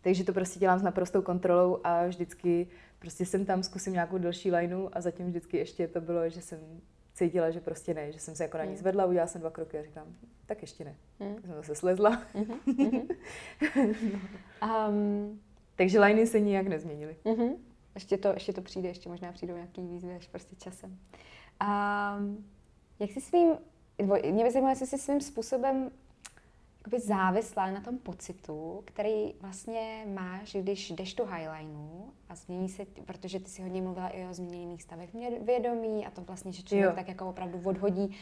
takže to prostě dělám s naprostou kontrolou a vždycky prostě jsem tam, zkusím nějakou delší lineu a zatím vždycky ještě to bylo, že jsem cítila, že prostě ne, že jsem se jako na ní zvedla, udělala jsem dva kroky a říkám, tak ještě ne. Mm. Tak jsem zase slezla. [LAUGHS] Um, Takže liney se nijak nezměnily. Mhm. Ještě, to, ještě to přijde, ještě možná přijdou nějaký výzvy až prostě časem. A jak si svým, mě by zajímalo, jestli jsi svým způsobem jakoby závislá na tom pocitu, který vlastně máš, když jdeš tu highlineu a změní se, protože ty si hodně mluvila i o změněných stavech vědomí a to vlastně, že člověk Jo. tak jako opravdu odhodí,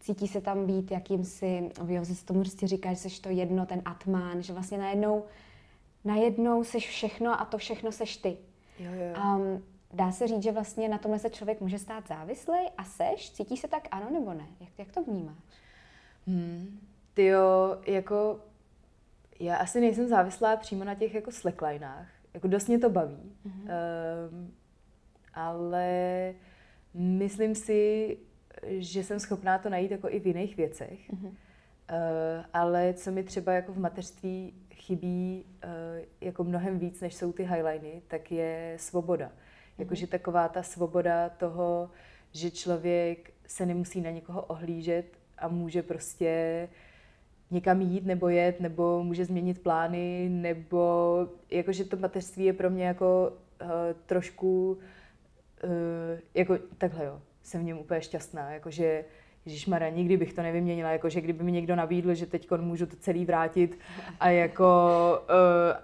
cítí se tam být jakýmsi, v Joze se tomu prostě říká, že jsi to jedno, ten atman, že vlastně najednou, najednou seš všechno a to všechno seš ty. Jo, jo. Um, dá se říct, že vlastně na tomhle se člověk může stát závislý a seš? Cítí se tak ano nebo ne? Jak, jak to vnímáš? Hmm. Ty jo, jako já asi nejsem závislá přímo na těch jako slacklinách. Jako dost mě to baví. Mm-hmm. Um, ale myslím si, že jsem schopná to najít jako i v jiných věcech. Mm-hmm. Uh, ale co mi třeba jako v mateřství chybí uh, jako mnohem víc, než jsou ty highliny, tak je svoboda. Jakože taková ta svoboda toho, že člověk se nemusí na někoho ohlížet a může prostě někam jít nebo jet, nebo může změnit plány, nebo jakože to mateřství je pro mě jako uh, trošku uh, jako takhle jo, jsem v něm úplně šťastná, jakože Ježíš Mara, nikdy bych to nevyměnila, jakože kdyby mi někdo nabídl, že teď můžu to celý vrátit a jako uh,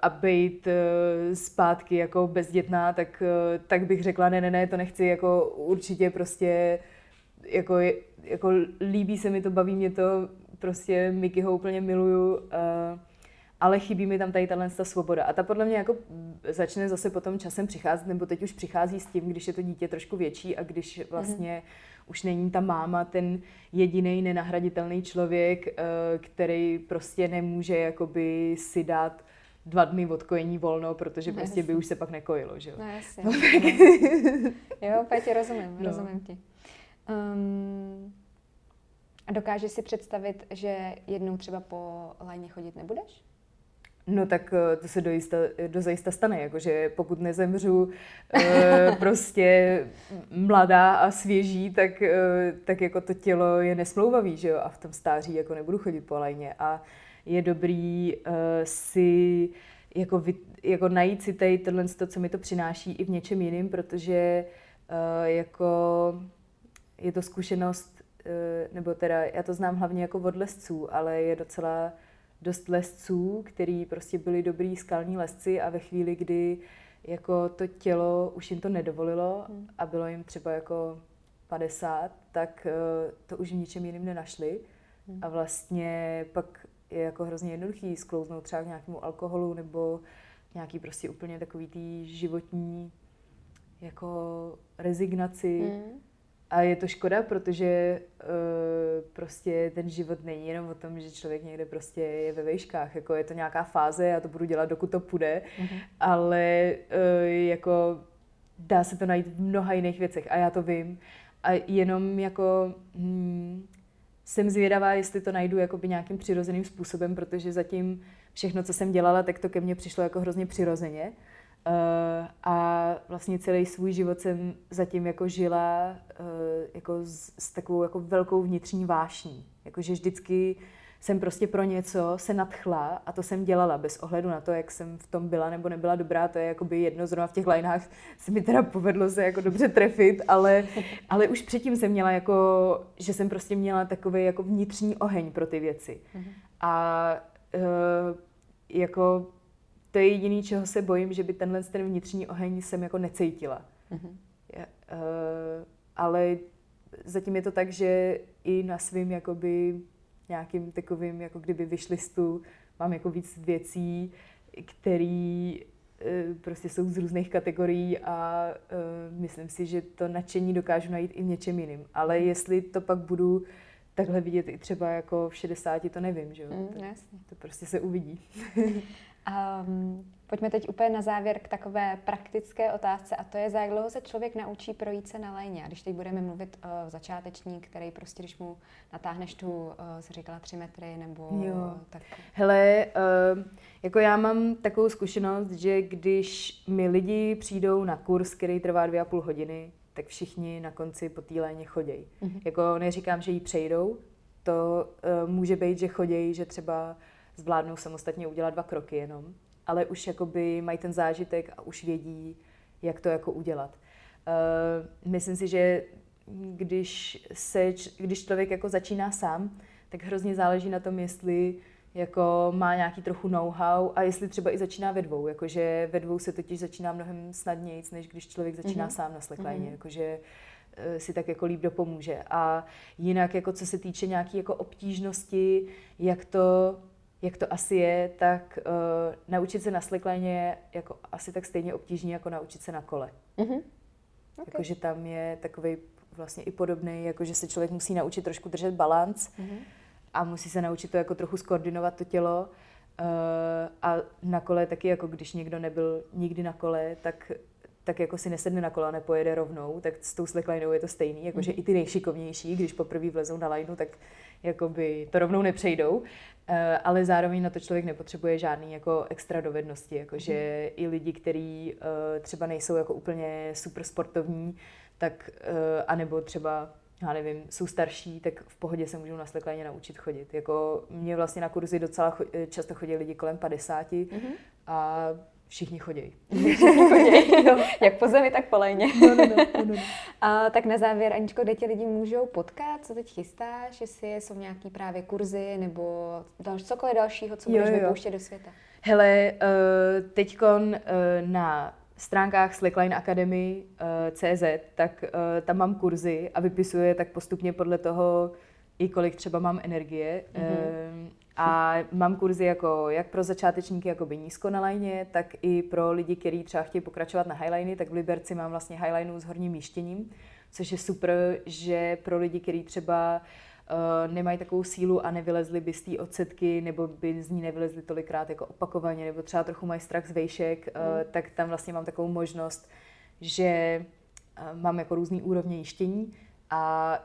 a být uh, zpátky jako bezdětná, tak, uh, tak bych řekla, ne, ne, ne, to nechci, jako určitě prostě jako, jako líbí se mi to, baví mě to, prostě Mikyho úplně miluju, uh, ale chybí mi tam tady tahle ta svoboda. A ta podle mě jako začne zase potom časem přicházet, nebo teď už přichází s tím, když je to dítě trošku větší a když vlastně mm-hmm. už není ta máma ten jediný nenahraditelný člověk, uh, který prostě nemůže jakoby si dát dva dny od kojení volno, protože no, prostě jasný. by už se pak nekojilo, že jo? No jasně. No, [LAUGHS] jo, úplně rozumím, no. rozumím ti. Um, a dokážeš si představit, že jednou třeba po lajně chodit nebudeš? No tak eh, to se dojista, dozajista stane, jakože pokud nezemřu e, [LAUGHS] prostě mladá a svěží, tak, e, tak jako to tělo je nesmlouvavý, že jo, a v tom stáří jako nebudu chodit po lajně. A je dobrý e, si jako, vy, jako najít si tady tohle, co mi to přináší i v něčem jiným, protože jako je to zkušenost, eh, nebo teda já to znám hlavně jako od lesců, ale je docela dost lesců, který prostě byli dobrý skalní lesci a ve chvíli, kdy jako to tělo už jim to nedovolilo hmm. a bylo jim třeba jako 50, tak eh, to už v ničem jiným nenašli. Hmm. A vlastně pak je jako hrozně jednoduchý sklouznout třeba k nějakému alkoholu nebo nějaký prostě úplně takový tý životní jako rezignaci. Hmm a je to škoda, protože uh, prostě ten život není jenom o tom, že člověk někde prostě je ve vejškách. Jako je to nějaká fáze, já to budu dělat, dokud to půjde, mm-hmm. ale uh, jako dá se to najít v mnoha jiných věcech a já to vím. A jenom jako hmm, jsem zvědavá, jestli to najdu jakoby nějakým přirozeným způsobem, protože zatím všechno, co jsem dělala, tak to ke mně přišlo jako hrozně přirozeně. Uh, a vlastně celý svůj život jsem zatím jako žila uh, jako s, s takovou jako velkou vnitřní vášní. Jakože vždycky jsem prostě pro něco se nadchla a to jsem dělala bez ohledu na to, jak jsem v tom byla nebo nebyla dobrá, to je jakoby jedno, zrovna v těch lineách se mi teda povedlo se jako dobře trefit, ale, ale už předtím jsem měla jako, že jsem prostě měla takový jako vnitřní oheň pro ty věci. Mm-hmm. A uh, jako to je jediný, čeho se bojím, že by tenhle ten vnitřní oheň jsem jako necítila. Mm-hmm. Je, uh, ale zatím je to tak, že i na svým jakoby nějakým takovým, jako kdyby vyšlistu, mám jako víc věcí, které uh, prostě jsou z různých kategorií a uh, myslím si, že to nadšení dokážu najít i v něčem jiným. Ale mhm. jestli to pak budu takhle vidět i třeba jako v 60, to nevím, že jo? Mm, to, to prostě se uvidí. [LAUGHS] Um, pojďme teď úplně na závěr k takové praktické otázce a to je, za jak dlouho se člověk naučí projít se na lajně. A když teď budeme mluvit o uh, začátečník, který prostě, když mu natáhneš tu, uh, se říkala, tři metry nebo jo. tak. Hele, uh, jako já mám takovou zkušenost, že když mi lidi přijdou na kurz, který trvá dvě a půl hodiny, tak všichni na konci po té léně chodějí. Mm-hmm. Jako neříkám, že ji přejdou, to uh, může být, že chodějí, že třeba zvládnou samostatně udělat dva kroky jenom, ale už jakoby mají ten zážitek a už vědí, jak to jako udělat. Uh, myslím si, že když, se, když člověk jako začíná sám, tak hrozně záleží na tom, jestli jako má nějaký trochu know-how a jestli třeba i začíná ve dvou, jakože ve dvou se totiž začíná mnohem snadněji, než když člověk začíná mm-hmm. sám na slackline, mm-hmm. jakože eh, si tak jako líp dopomůže. A jinak, jako co se týče nějaké jako obtížnosti, jak to jak to asi je, tak uh, naučit se na slackline je jako asi tak stejně obtížný, jako naučit se na kole. Mm-hmm. Okay. Jakože tam je takový vlastně i podobný, jakože se člověk musí naučit trošku držet balans mm-hmm. a musí se naučit to jako trochu skoordinovat to tělo. Uh, a na kole taky, jako když někdo nebyl nikdy na kole, tak tak jako si nesedne na kola, nepojede rovnou, tak s tou slacklinou je to stejný, jakože mm. i ty nejšikovnější, když poprvé vlezou na lineu, tak jakoby to rovnou nepřejdou, eh, ale zároveň na to člověk nepotřebuje žádný jako extra dovednosti, jakože mm. i lidi, kteří eh, třeba nejsou jako úplně super sportovní, tak anebo třeba já nevím, jsou starší, tak v pohodě se můžou na slekléně naučit chodit. Jako mě vlastně na kurzy docela často chodí lidi kolem 50 mm-hmm. a všichni chodí. [LAUGHS] [LAUGHS] Jak po zemi, tak po lejně. No, no, no, no, no. [LAUGHS] A, tak na závěr, Aničko, kde ti lidi můžou potkat, co teď chystáš, jestli jsou nějaký právě kurzy nebo dal, cokoliv dalšího, co budeš vypouštět do světa? Hele, uh, teďkon uh, na stránkách Slackline Academy uh, CZ, tak uh, tam mám kurzy a vypisuje tak postupně podle toho, i kolik třeba mám energie. Mm-hmm. Uh, a mám kurzy jako jak pro začátečníky jakoby nízko na lajně, tak i pro lidi, kteří třeba chtějí pokračovat na highliny, tak v Liberci mám vlastně highlineu s horním míštěním, což je super, že pro lidi, kteří třeba uh, nemají takovou sílu a nevylezli by z té odsetky, nebo by z ní nevylezli tolikrát jako opakovaně, nebo třeba trochu mají strach z vejšek, uh, mm. tak tam vlastně mám takovou možnost, že uh, mám jako různý úrovně jištění a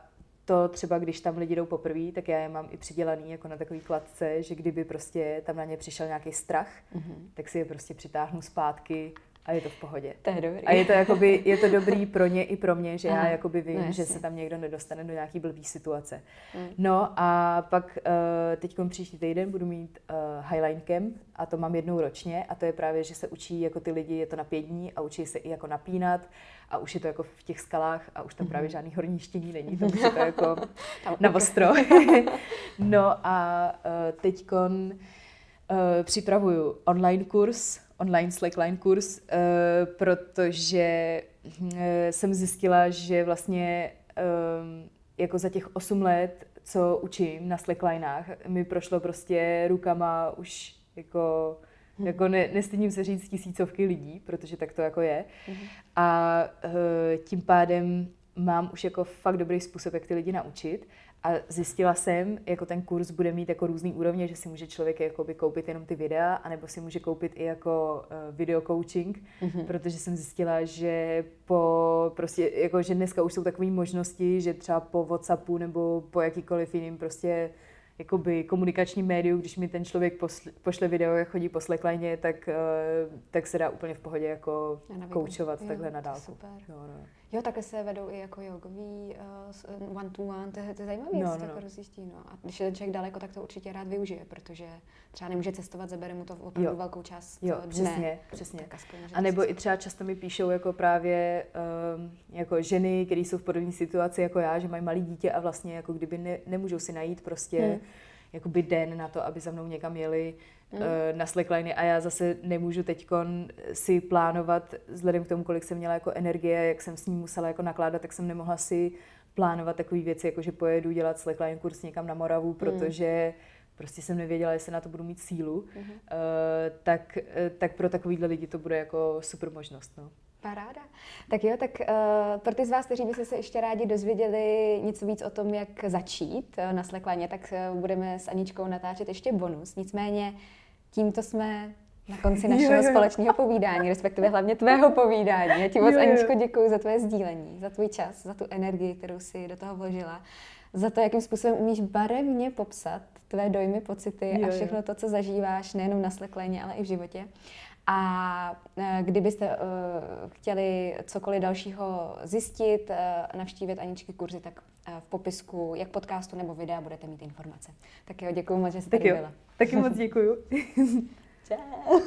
to třeba, když tam lidi jdou poprvé, tak já je mám i přidělaný jako na takový kladce, že kdyby prostě tam na ně přišel nějaký strach, mm-hmm. tak si je prostě přitáhnu zpátky a je to v pohodě. To je dobrý. A je to, jakoby, je to dobrý pro ně i pro mě, že Aha. já jakoby vím, no, že se tam někdo nedostane do nějaký blbý situace. Mm. No a pak uh, teď příští týden budu mít uh, Highline Camp a to mám jednou ročně a to je právě, že se učí jako ty lidi, je to na pět dní a učí se i jako napínat a už je to jako v těch skalách a už tam mm-hmm. právě žádný horní štění není, to už je to jako [LAUGHS] na ostro. [LAUGHS] no a uh, teďkon připravuju online kurz, online slackline kurz, uh, protože uh, jsem zjistila, že vlastně uh, jako za těch 8 let, co učím na slacklinách, mi prošlo prostě rukama už jako Hmm. Jako ne, nestydím se říct tisícovky lidí, protože tak to jako je. Hmm. A tím pádem mám už jako fakt dobrý způsob, jak ty lidi naučit. A zjistila jsem, jako ten kurz bude mít jako různý úrovně, že si může člověk jakoby koupit jenom ty videa, anebo si může koupit i jako uh, video coaching, mm-hmm. protože jsem zjistila, že po prostě, jako, že dneska už jsou takové možnosti, že třeba po Whatsappu nebo po jakýkoliv jiným prostě jakoby komunikační médiu, když mi ten člověk pošle video, jak chodí po slackline, tak, uh, tak se dá úplně v pohodě jako koučovat takhle na dálku. Super. Jo, no. Jo, také se vedou i jako jogový uh, one to one, to, to je zajímavé, no, no, to no. jako rozjíždí. No. A když je ten člověk daleko, tak to určitě rád využije, protože třeba nemůže cestovat, zabere mu to opravdu jo. velkou část jo, dne. přesně, přesně. A nebo i třeba často mi píšou jako právě um, jako ženy, které jsou v podobné situaci jako já, že mají malé dítě a vlastně jako kdyby ne, nemůžou si najít prostě hmm jakoby den na to, aby za mnou někam jeli mm. uh, na slackline a já zase nemůžu teď si plánovat, vzhledem k tomu, kolik jsem měla jako energie, jak jsem s ní musela jako nakládat, tak jsem nemohla si plánovat takové věci, jako že pojedu dělat slackline kurz někam na Moravu, mm. protože prostě jsem nevěděla, jestli na to budu mít sílu, mm-hmm. uh, tak, uh, tak pro takovýhle lidi to bude jako super možnost. No. Paráda. Tak jo, tak uh, pro ty z vás, kteří by se ještě rádi dozvěděli něco víc o tom, jak začít uh, na sleklaně, tak uh, budeme s Aničkou natáčet ještě bonus. Nicméně tímto jsme na konci našeho jo, jo. společného povídání, respektive hlavně tvého povídání. Já ti moc, Aničko, děkuji za tvoje sdílení, za tvůj čas, za tu energii, kterou si do toho vložila, za to, jakým způsobem umíš barevně popsat tvé dojmy, pocity jo, a všechno to, co zažíváš nejenom na slekléně, ale i v životě. A e, kdybyste uh, chtěli cokoliv dalšího zjistit, uh, navštívit Aničky kurzy, tak uh, v popisku jak podcastu nebo videa budete mít informace. Tak jo, děkuji moc, že jste tady byla. Taky moc děkuji. [LAUGHS] Čau.